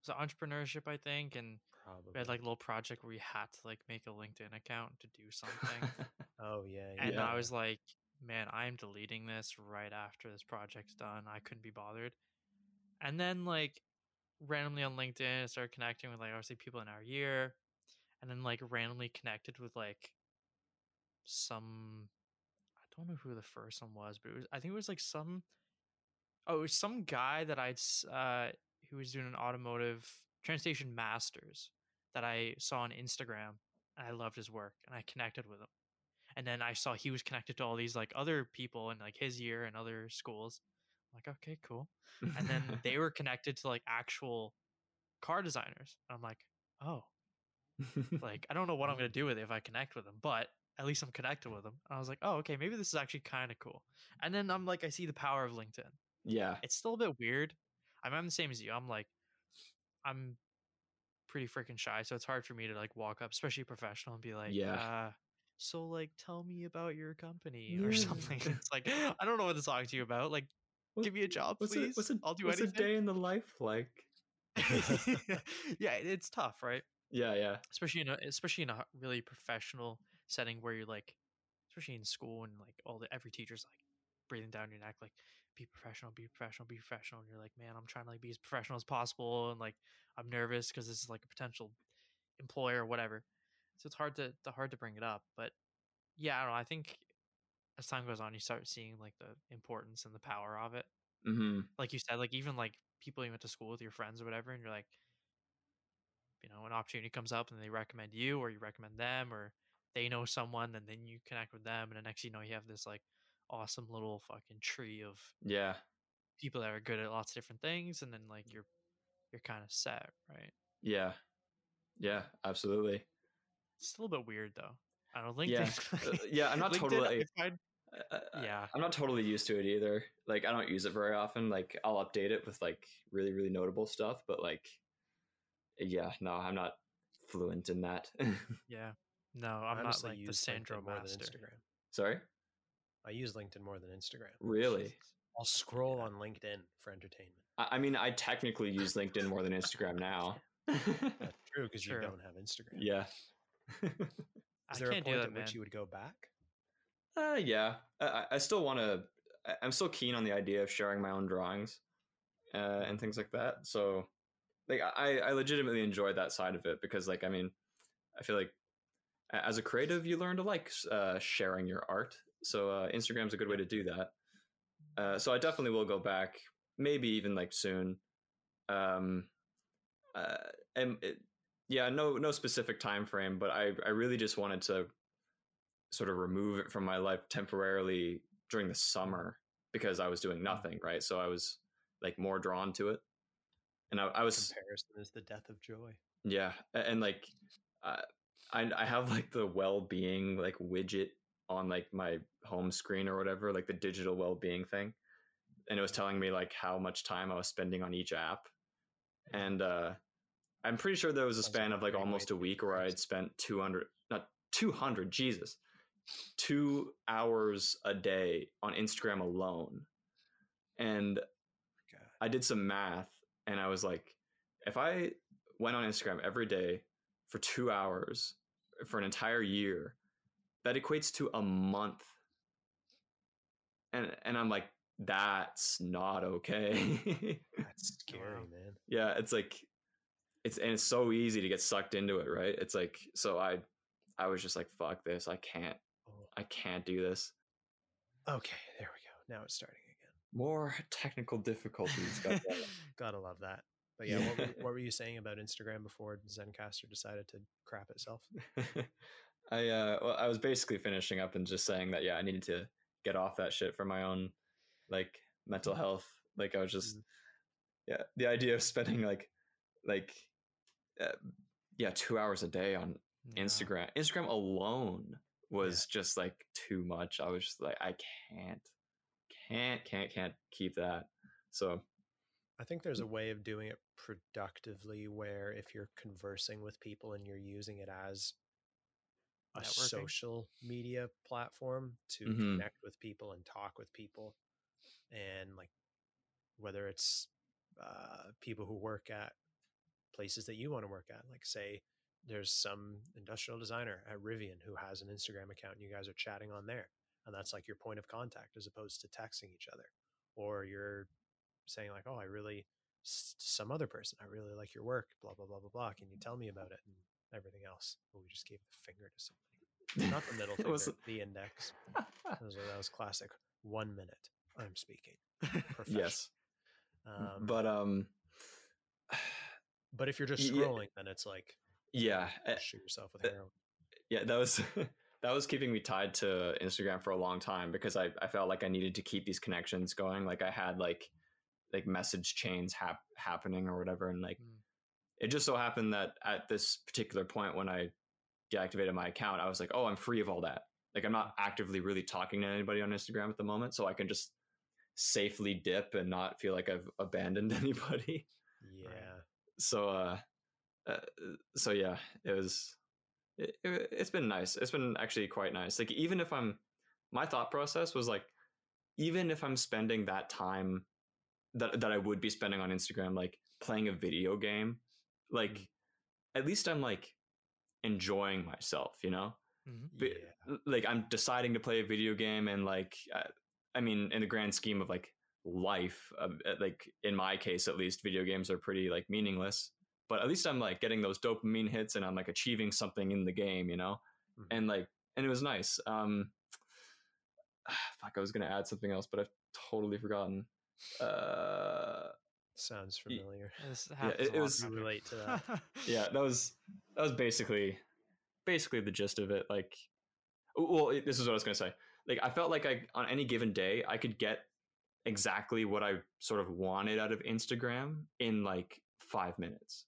was it entrepreneurship, I think, and Probably. we had like a little project where we had to like make a LinkedIn account to do something. oh yeah. and Yeah. I was like, man, I'm deleting this right after this project's done. I couldn't be bothered. And then like randomly on LinkedIn, I started connecting with like obviously people in our year, and then like randomly connected with like some I don't know who the first one was, but it was I think it was like some oh it was some guy that I'd uh who was doing an automotive transportation masters that I saw on Instagram and I loved his work and I connected with him. And then I saw he was connected to all these like other people in like his year and other schools. I'm like, okay, cool. And then they were connected to like actual car designers. And I'm like, oh, like I don't know what I'm gonna do with it if I connect with them, but at least I'm connected with them. And I was like, oh, okay, maybe this is actually kind of cool. And then I'm like, I see the power of LinkedIn. yeah It's still a bit weird. I'm, I'm the same as you. I'm like, I'm pretty freaking shy, so it's hard for me to like walk up, especially professional, and be like, Yeah. Uh, so like, tell me about your company or something. It's like I don't know what to talk to you about. Like, What- give me a job, What's please. a, what's a, I'll do what's a day in the life like? yeah, it's tough, right? Yeah, yeah, especially in a especially in a really professional setting where you're like especially in school and like all the every teacher's like breathing down your neck like be professional be professional be professional and you're like man i'm trying to like be as professional as possible and like i'm nervous because this is like a potential employer or whatever. So it's hard to the hard to bring it up but yeah i don't know i think as time goes on you start seeing like the importance and the power of it. Mm-hmm. like you said, like even like people you went to school with your friends or whatever, and you're like, you know, an opportunity comes up and they recommend you or you recommend them or they know someone and then you connect with them and the next you know you have this like awesome little fucking tree of yeah, people that are good at lots of different things and then like you're you're kind of set, right? yeah, yeah, absolutely. It's a little bit weird though. I don't think Yeah, uh, yeah. I'm not totally. I uh, uh, yeah. I'm not totally used to it either. Like, I don't use it very often. Like, I'll update it with like really, really notable stuff, but like, yeah, no, I'm not fluent in that. Yeah. No, I'm I honestly not like the Sandro LinkedIn more than master. Instagram. Sorry, I use LinkedIn more than Instagram. really? I'll scroll on LinkedIn for entertainment. I, I mean, I technically use LinkedIn more than Instagram now. That's true because you don't have Instagram. yeah. Is there a can't point that, at man. which you would go back? Uh, yeah, I, I- I still want to. I'm still keen on the idea of sharing my own drawings uh, and things like that. So, like, I, I legitimately enjoy that side of it because, like, I mean, I feel like as a creative, you learn to like uh, sharing your art. So, uh, Instagram's a good way to do that. Uh, so, I definitely will go back, maybe even like soon. Um, uh, and it, yeah, no, no specific time frame, but I, I really just wanted to sort of remove it from my life temporarily during the summer because I was doing nothing, right? So I was like more drawn to it. And I, I was, Comparison is the death of joy. yeah. And like, uh, I, I have like the well being like widget on like my home screen or whatever, like the digital well being thing. And it was telling me like how much time I was spending on each app. And uh, I'm pretty sure there was a span of like almost a week where I had spent 200, not 200, Jesus, two hours a day on Instagram alone. And God. I did some math and I was like, if I went on Instagram every day for two hours for an entire year, that equates to a month. And and I'm like, that's not okay. That's scary, man. yeah, it's like it's and it's so easy to get sucked into it, right? It's like so I I was just like, fuck this. I can't Oh, I can't do this. okay, there we go. Now it's starting again. More technical difficulties. Damn. Gotta love that. But yeah, What, were, what were you saying about Instagram before Zencastr decided to crap itself? I uh well, I was basically finishing up and just saying that yeah, I needed to get off that shit for my own like mental health. Like I was just Mhm. yeah, the idea of spending like like uh, yeah, 2 hours a day on No. Instagram. Instagram alone was just like too much. I was just like I can't can't can't can't keep that. So, I think there's a way of doing it productively where if you're conversing with people and you're using it as a Networking. social media platform to Mhm. connect with people and talk with people and like whether it's uh, people who work at places that you want to work at like say there's some industrial designer at rivian who has an instagram account and you guys are chatting on there and that's like your point of contact as opposed to texting each other or you're saying like oh i really some other person i really like your work blah blah blah blah blah can you tell me about it? and everything else but we just gave the finger to somebody not the middle finger was- the index. That was, that was classic one minute i'm speaking. Yes. um, but um but if you're just yeah. scrolling then it's like yeah, uh, shoot yourself with uh, heroin. yeah that was that was keeping me tied to instagram for a long time because i, I felt like i needed to keep these connections going like i had like like message chains hap- happening or whatever and like Mm. it just so happened that at this particular point when i deactivated my account i was like oh i'm free of all that like i'm not actively really talking to anybody on instagram at the moment so i can just safely dip and not feel like I've abandoned anybody. Yeah. So uh, uh so yeah, it was it, it, it's been nice. It's been actually quite nice. Like even if I'm my thought process was like even if I'm spending that time that that I would be spending on Instagram like playing a video game, like Mhm. at least I'm like enjoying myself, you know? Mhm. But, Yeah. like I'm deciding to play a video game and like I, I mean in the grand scheme of like life uh, like in my case at least video games are pretty like meaningless but at least I'm like getting those dopamine hits and I'm like achieving something in the game you know Mhm. and like and it was nice um fuck I was going to add something else but I've totally forgotten uh Sounds familiar. This Yeah, it- it was- to relate to that. yeah that was that was basically basically the gist of it like well it- this is what i was going to say like i felt like i on any given day i could get exactly what i sort of wanted out of instagram in like five minutes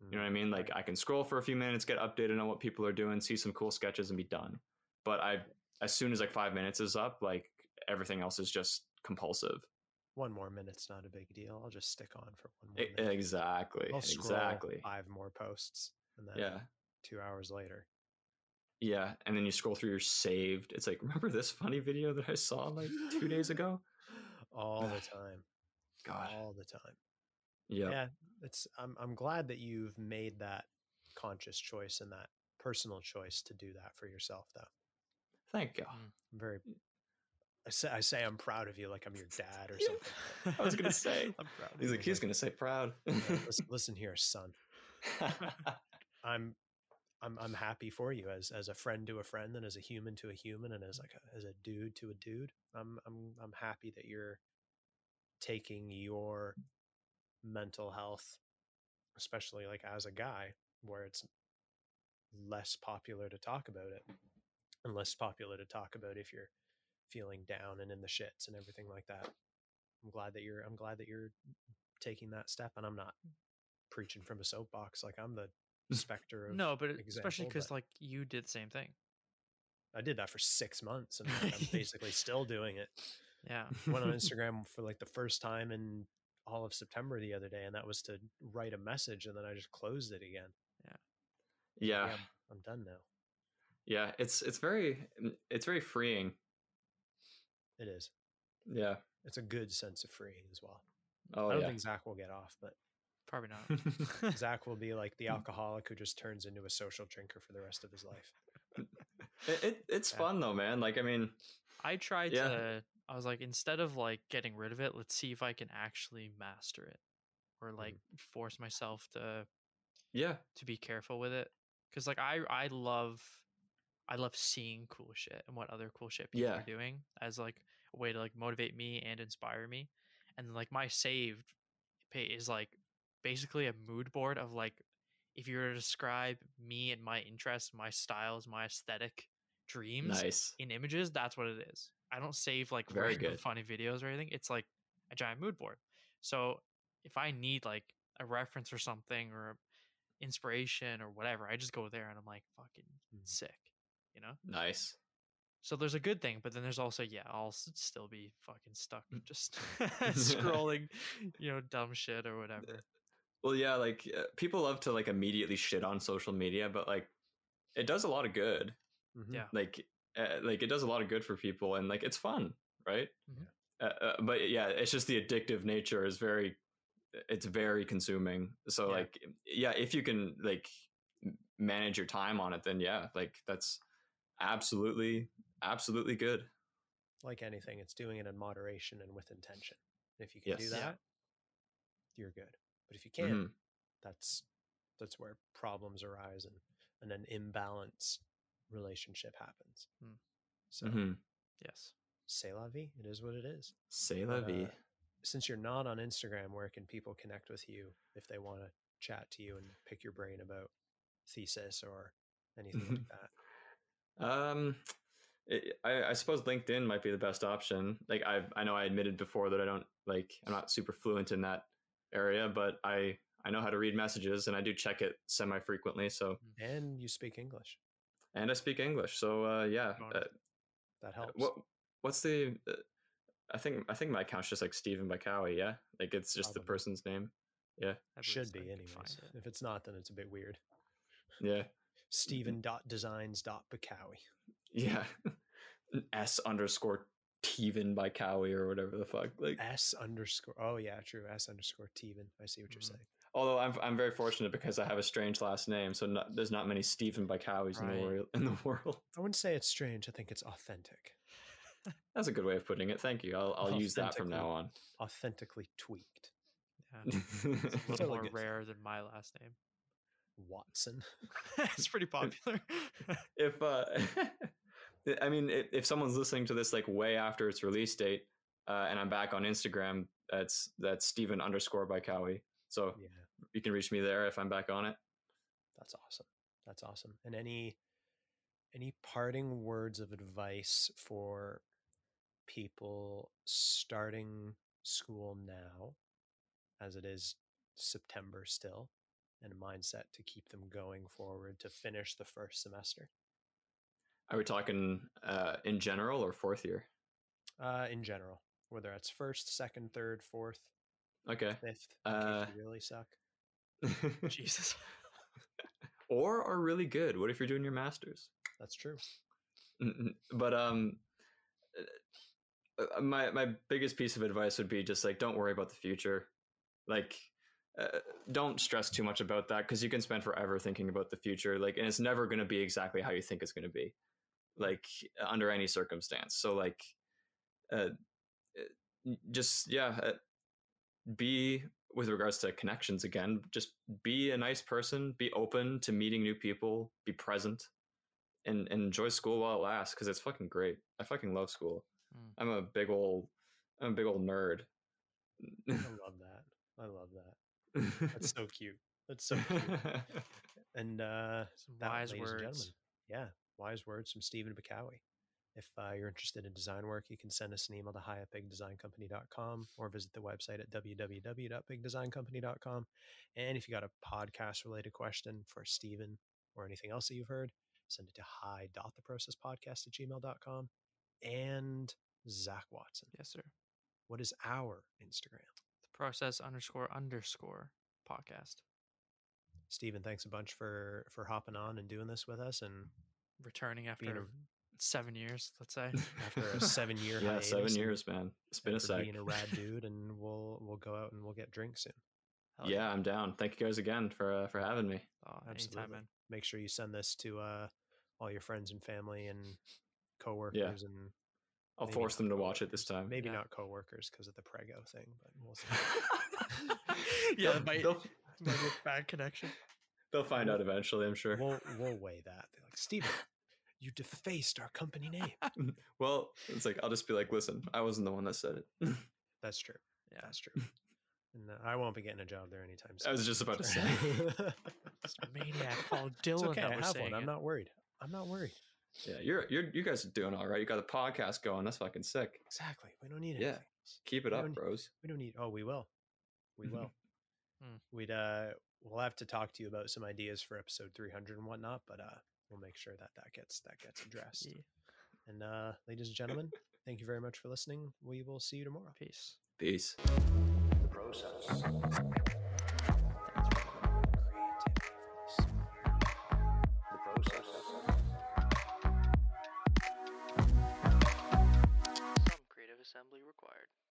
you know what i mean like i can scroll for a few minutes get updated on what people are doing see some cool sketches and be done but i as soon as like five minutes is up like everything else is just compulsive One more minute's not a big deal. I'll just stick on for one more minute. exactly I'll exactly five more posts, and then yeah two hours later, Yeah, and then you scroll through your saved. It's like, remember this funny video that I saw like two days ago? all the time, God. all the time. Yeah. Yeah, it's. I'm. I'm glad that you've made that conscious choice and that personal choice to do that for yourself. Though Thank you. I'm mm, very. I say, I say I'm proud of you, like I'm your dad or something. I was gonna say. I'm proud of He's like, he's gonna say proud. Listen, listen here, son. I'm I'm I'm happy for you as as a friend to a friend and as a human to a human and as like a, as a dude to a dude. I'm I'm I'm happy that you're taking your mental health especially like as a guy where it's less popular to talk about it and less popular to talk about if you're feeling down and in the shits and everything like that. I'm glad that you're I'm glad that you're taking that step and I'm not preaching from a soapbox like I'm the specter of no, but it- especially because like you did the same thing. I did that for six months and I'm basically still doing it. Yeah. Went on Instagram for like the first time in all of September the other day, and that was to write a message, and then I just closed it again. yeah, I'm, I'm done now. yeah. It's it's very mm, it's very freeing. It is. Yeah. It's a good sense of freeing as well. Oh I don't yeah. think Zach will get off, but Probably not. Zach will be like the alcoholic who just turns into a social drinker for the rest of his life. it, it it's Yeah. fun though, man. Like I mean, I try Yeah. to. I was like, instead of like getting rid of it, let's see if I can actually master it, or like mm-hmm. force myself to yeah, to be careful with it. Because like I I love I love seeing cool shit and what other cool shit people Yeah. are doing as like a way to like motivate me and inspire me. And like my saved page is like basically a mood board of like if you were to describe me and my interests, my styles, my aesthetic dreams nice. in images, that's what it is. I don't save like Very good. funny videos or anything. It's like a giant mood board. So if I need like a reference or something or inspiration or whatever, I just go there and I'm like fucking Mhm. sick, you know? Nice. So there's a good thing, but then there's also yeah, I'll still be fucking stuck Mm. just scrolling, you know, dumb shit or whatever. Well, yeah, like uh, people love to like immediately shit on social media, but like it does a lot of good. Mhm. Yeah. Like uh, like it does a lot of good for people, and like it's fun, right? Mhm. Uh, uh, but yeah, it's just the addictive nature is very, it's very consuming. So Yeah. like yeah, if you can like manage your time on it, then yeah, like that's absolutely absolutely good. Like anything, it's doing it in moderation and with intention. If you can do that, Yeah. you're good. But if you can't, Mhm. that's that's where problems arise and, and an imbalanced relationship happens. Hmm. So Mhm. Yes. say la vie. It is what it is. C'est la vie. uh, since you're not on Instagram, where can people connect with you if they want to chat to you and pick your brain about thesis or anything like that? Um, it, I, I suppose LinkedIn might be the best option. Like I, I know I admitted before that I don't like I'm not super fluent in that area, but I I know how to read messages and I do check it semi frequently. So And you speak English. And I speak English. So uh, yeah, uh, That helps. what what's the uh, I think I think my account's just like Stephen Bykowy. Yeah, like it's just the person's name. Yeah, I believe Should be anyways. it. If it's not, then it's a bit weird. yeah, Steven dot designs dot Bykowy. yeah. S underscore Teven Bykowy or whatever the fuck. Like, S underscore. Oh yeah, true. S underscore Teven. I see what you're Mhm. saying. Although I'm I'm very fortunate because I have a strange last name, so not, there's not many Stephen Bykowys in the world. In the world, I wouldn't say it's strange. I think it's authentic, that's a good way of putting it. Thank you. I'll I'll use that from now on. authentically tweaked. Yeah. It's a little Totally more good. rare than my last name. Watson. it's pretty popular. if uh i mean if, if someone's listening to this like way after its release date uh and i'm back on instagram that's that's Stephen underscore Bykowy so Yeah, you can reach me there if i'm back on it that's awesome. That's awesome. And any any parting words of advice for people starting school now, as it is September still, and a mindset to keep them going forward to finish the first semester are we talking uh in general or fourth year uh, in general, whether it's first, second, third, fourth, okay fifth, Uh, really suck. Jesus. or are really good. What if you're doing your masters? That's true. But um uh, my my biggest piece of advice would be just like don't worry about the future. Like uh, don't stress too much about that because you can spend forever thinking about the future like and it's never going to be exactly how you think it's going to be like under any circumstance. So like uh, uh, just yeah uh, be with regards to connections again just be a nice person be open to meeting new people be present and, and enjoy school while it lasts because it's fucking great i fucking love school Mm. i'm a big old i'm a big old nerd I love that. I love that. That's so cute. That's so cute. And uh, Some that, wise ladies and words. yeah, wise words from Stephen Bykowy. If uh, you're interested in design work, you can send us an email to hi at bigdesigncompany.com or visit the website at www.bigdesigncompany.com. And if you got a podcast related question for Stephen or anything else that you've heard, send it to hi.theprocesspodcast at gmail.com. And Zach Watson, Yes, sir. what is our Instagram? The process underscore underscore podcast. Stephen, thanks a bunch for for hopping on and doing this with us. And Returning after Being a- seven years, let's say. after a seven year yeah seven years man it's been a for sec being a rad dude, and we'll we'll go out and we'll get drinks soon. Hell yeah i'm down thank you guys again for uh, for having me Oh, Absolutely. anytime, man. Make sure you send this to uh, all your friends and family and coworkers, and i'll force them to watch it this time maybe Yeah. not coworkers because of the prego thing, but we'll see. yeah, They'll- might, they'll, might be a bad connection. they'll find out eventually i'm sure we'll we'll weigh that. They're like, Stephen, you defaced our company name. well it's like i'll just be like listen i wasn't the one that said it That's true. Yeah, That's true. And I won't be getting a job there anytime soon. i was just about to say it's a maniac called it's Dylan okay. that I was have saying one. I'm not worried. I'm not worried. yeah you're you're you guys are doing all right you got the podcast going that's fucking sick Exactly. We don't need it. Yeah. keep it We up bros We don't need. Oh, we will. We will. Hmm. We'd uh, we'll have to talk to you about some ideas for episode 300 and whatnot, but uh, we'll make sure that that gets that gets addressed. Yeah. And uh, ladies and gentlemen, thank you very much for listening. We will see you tomorrow. Peace. peace The process.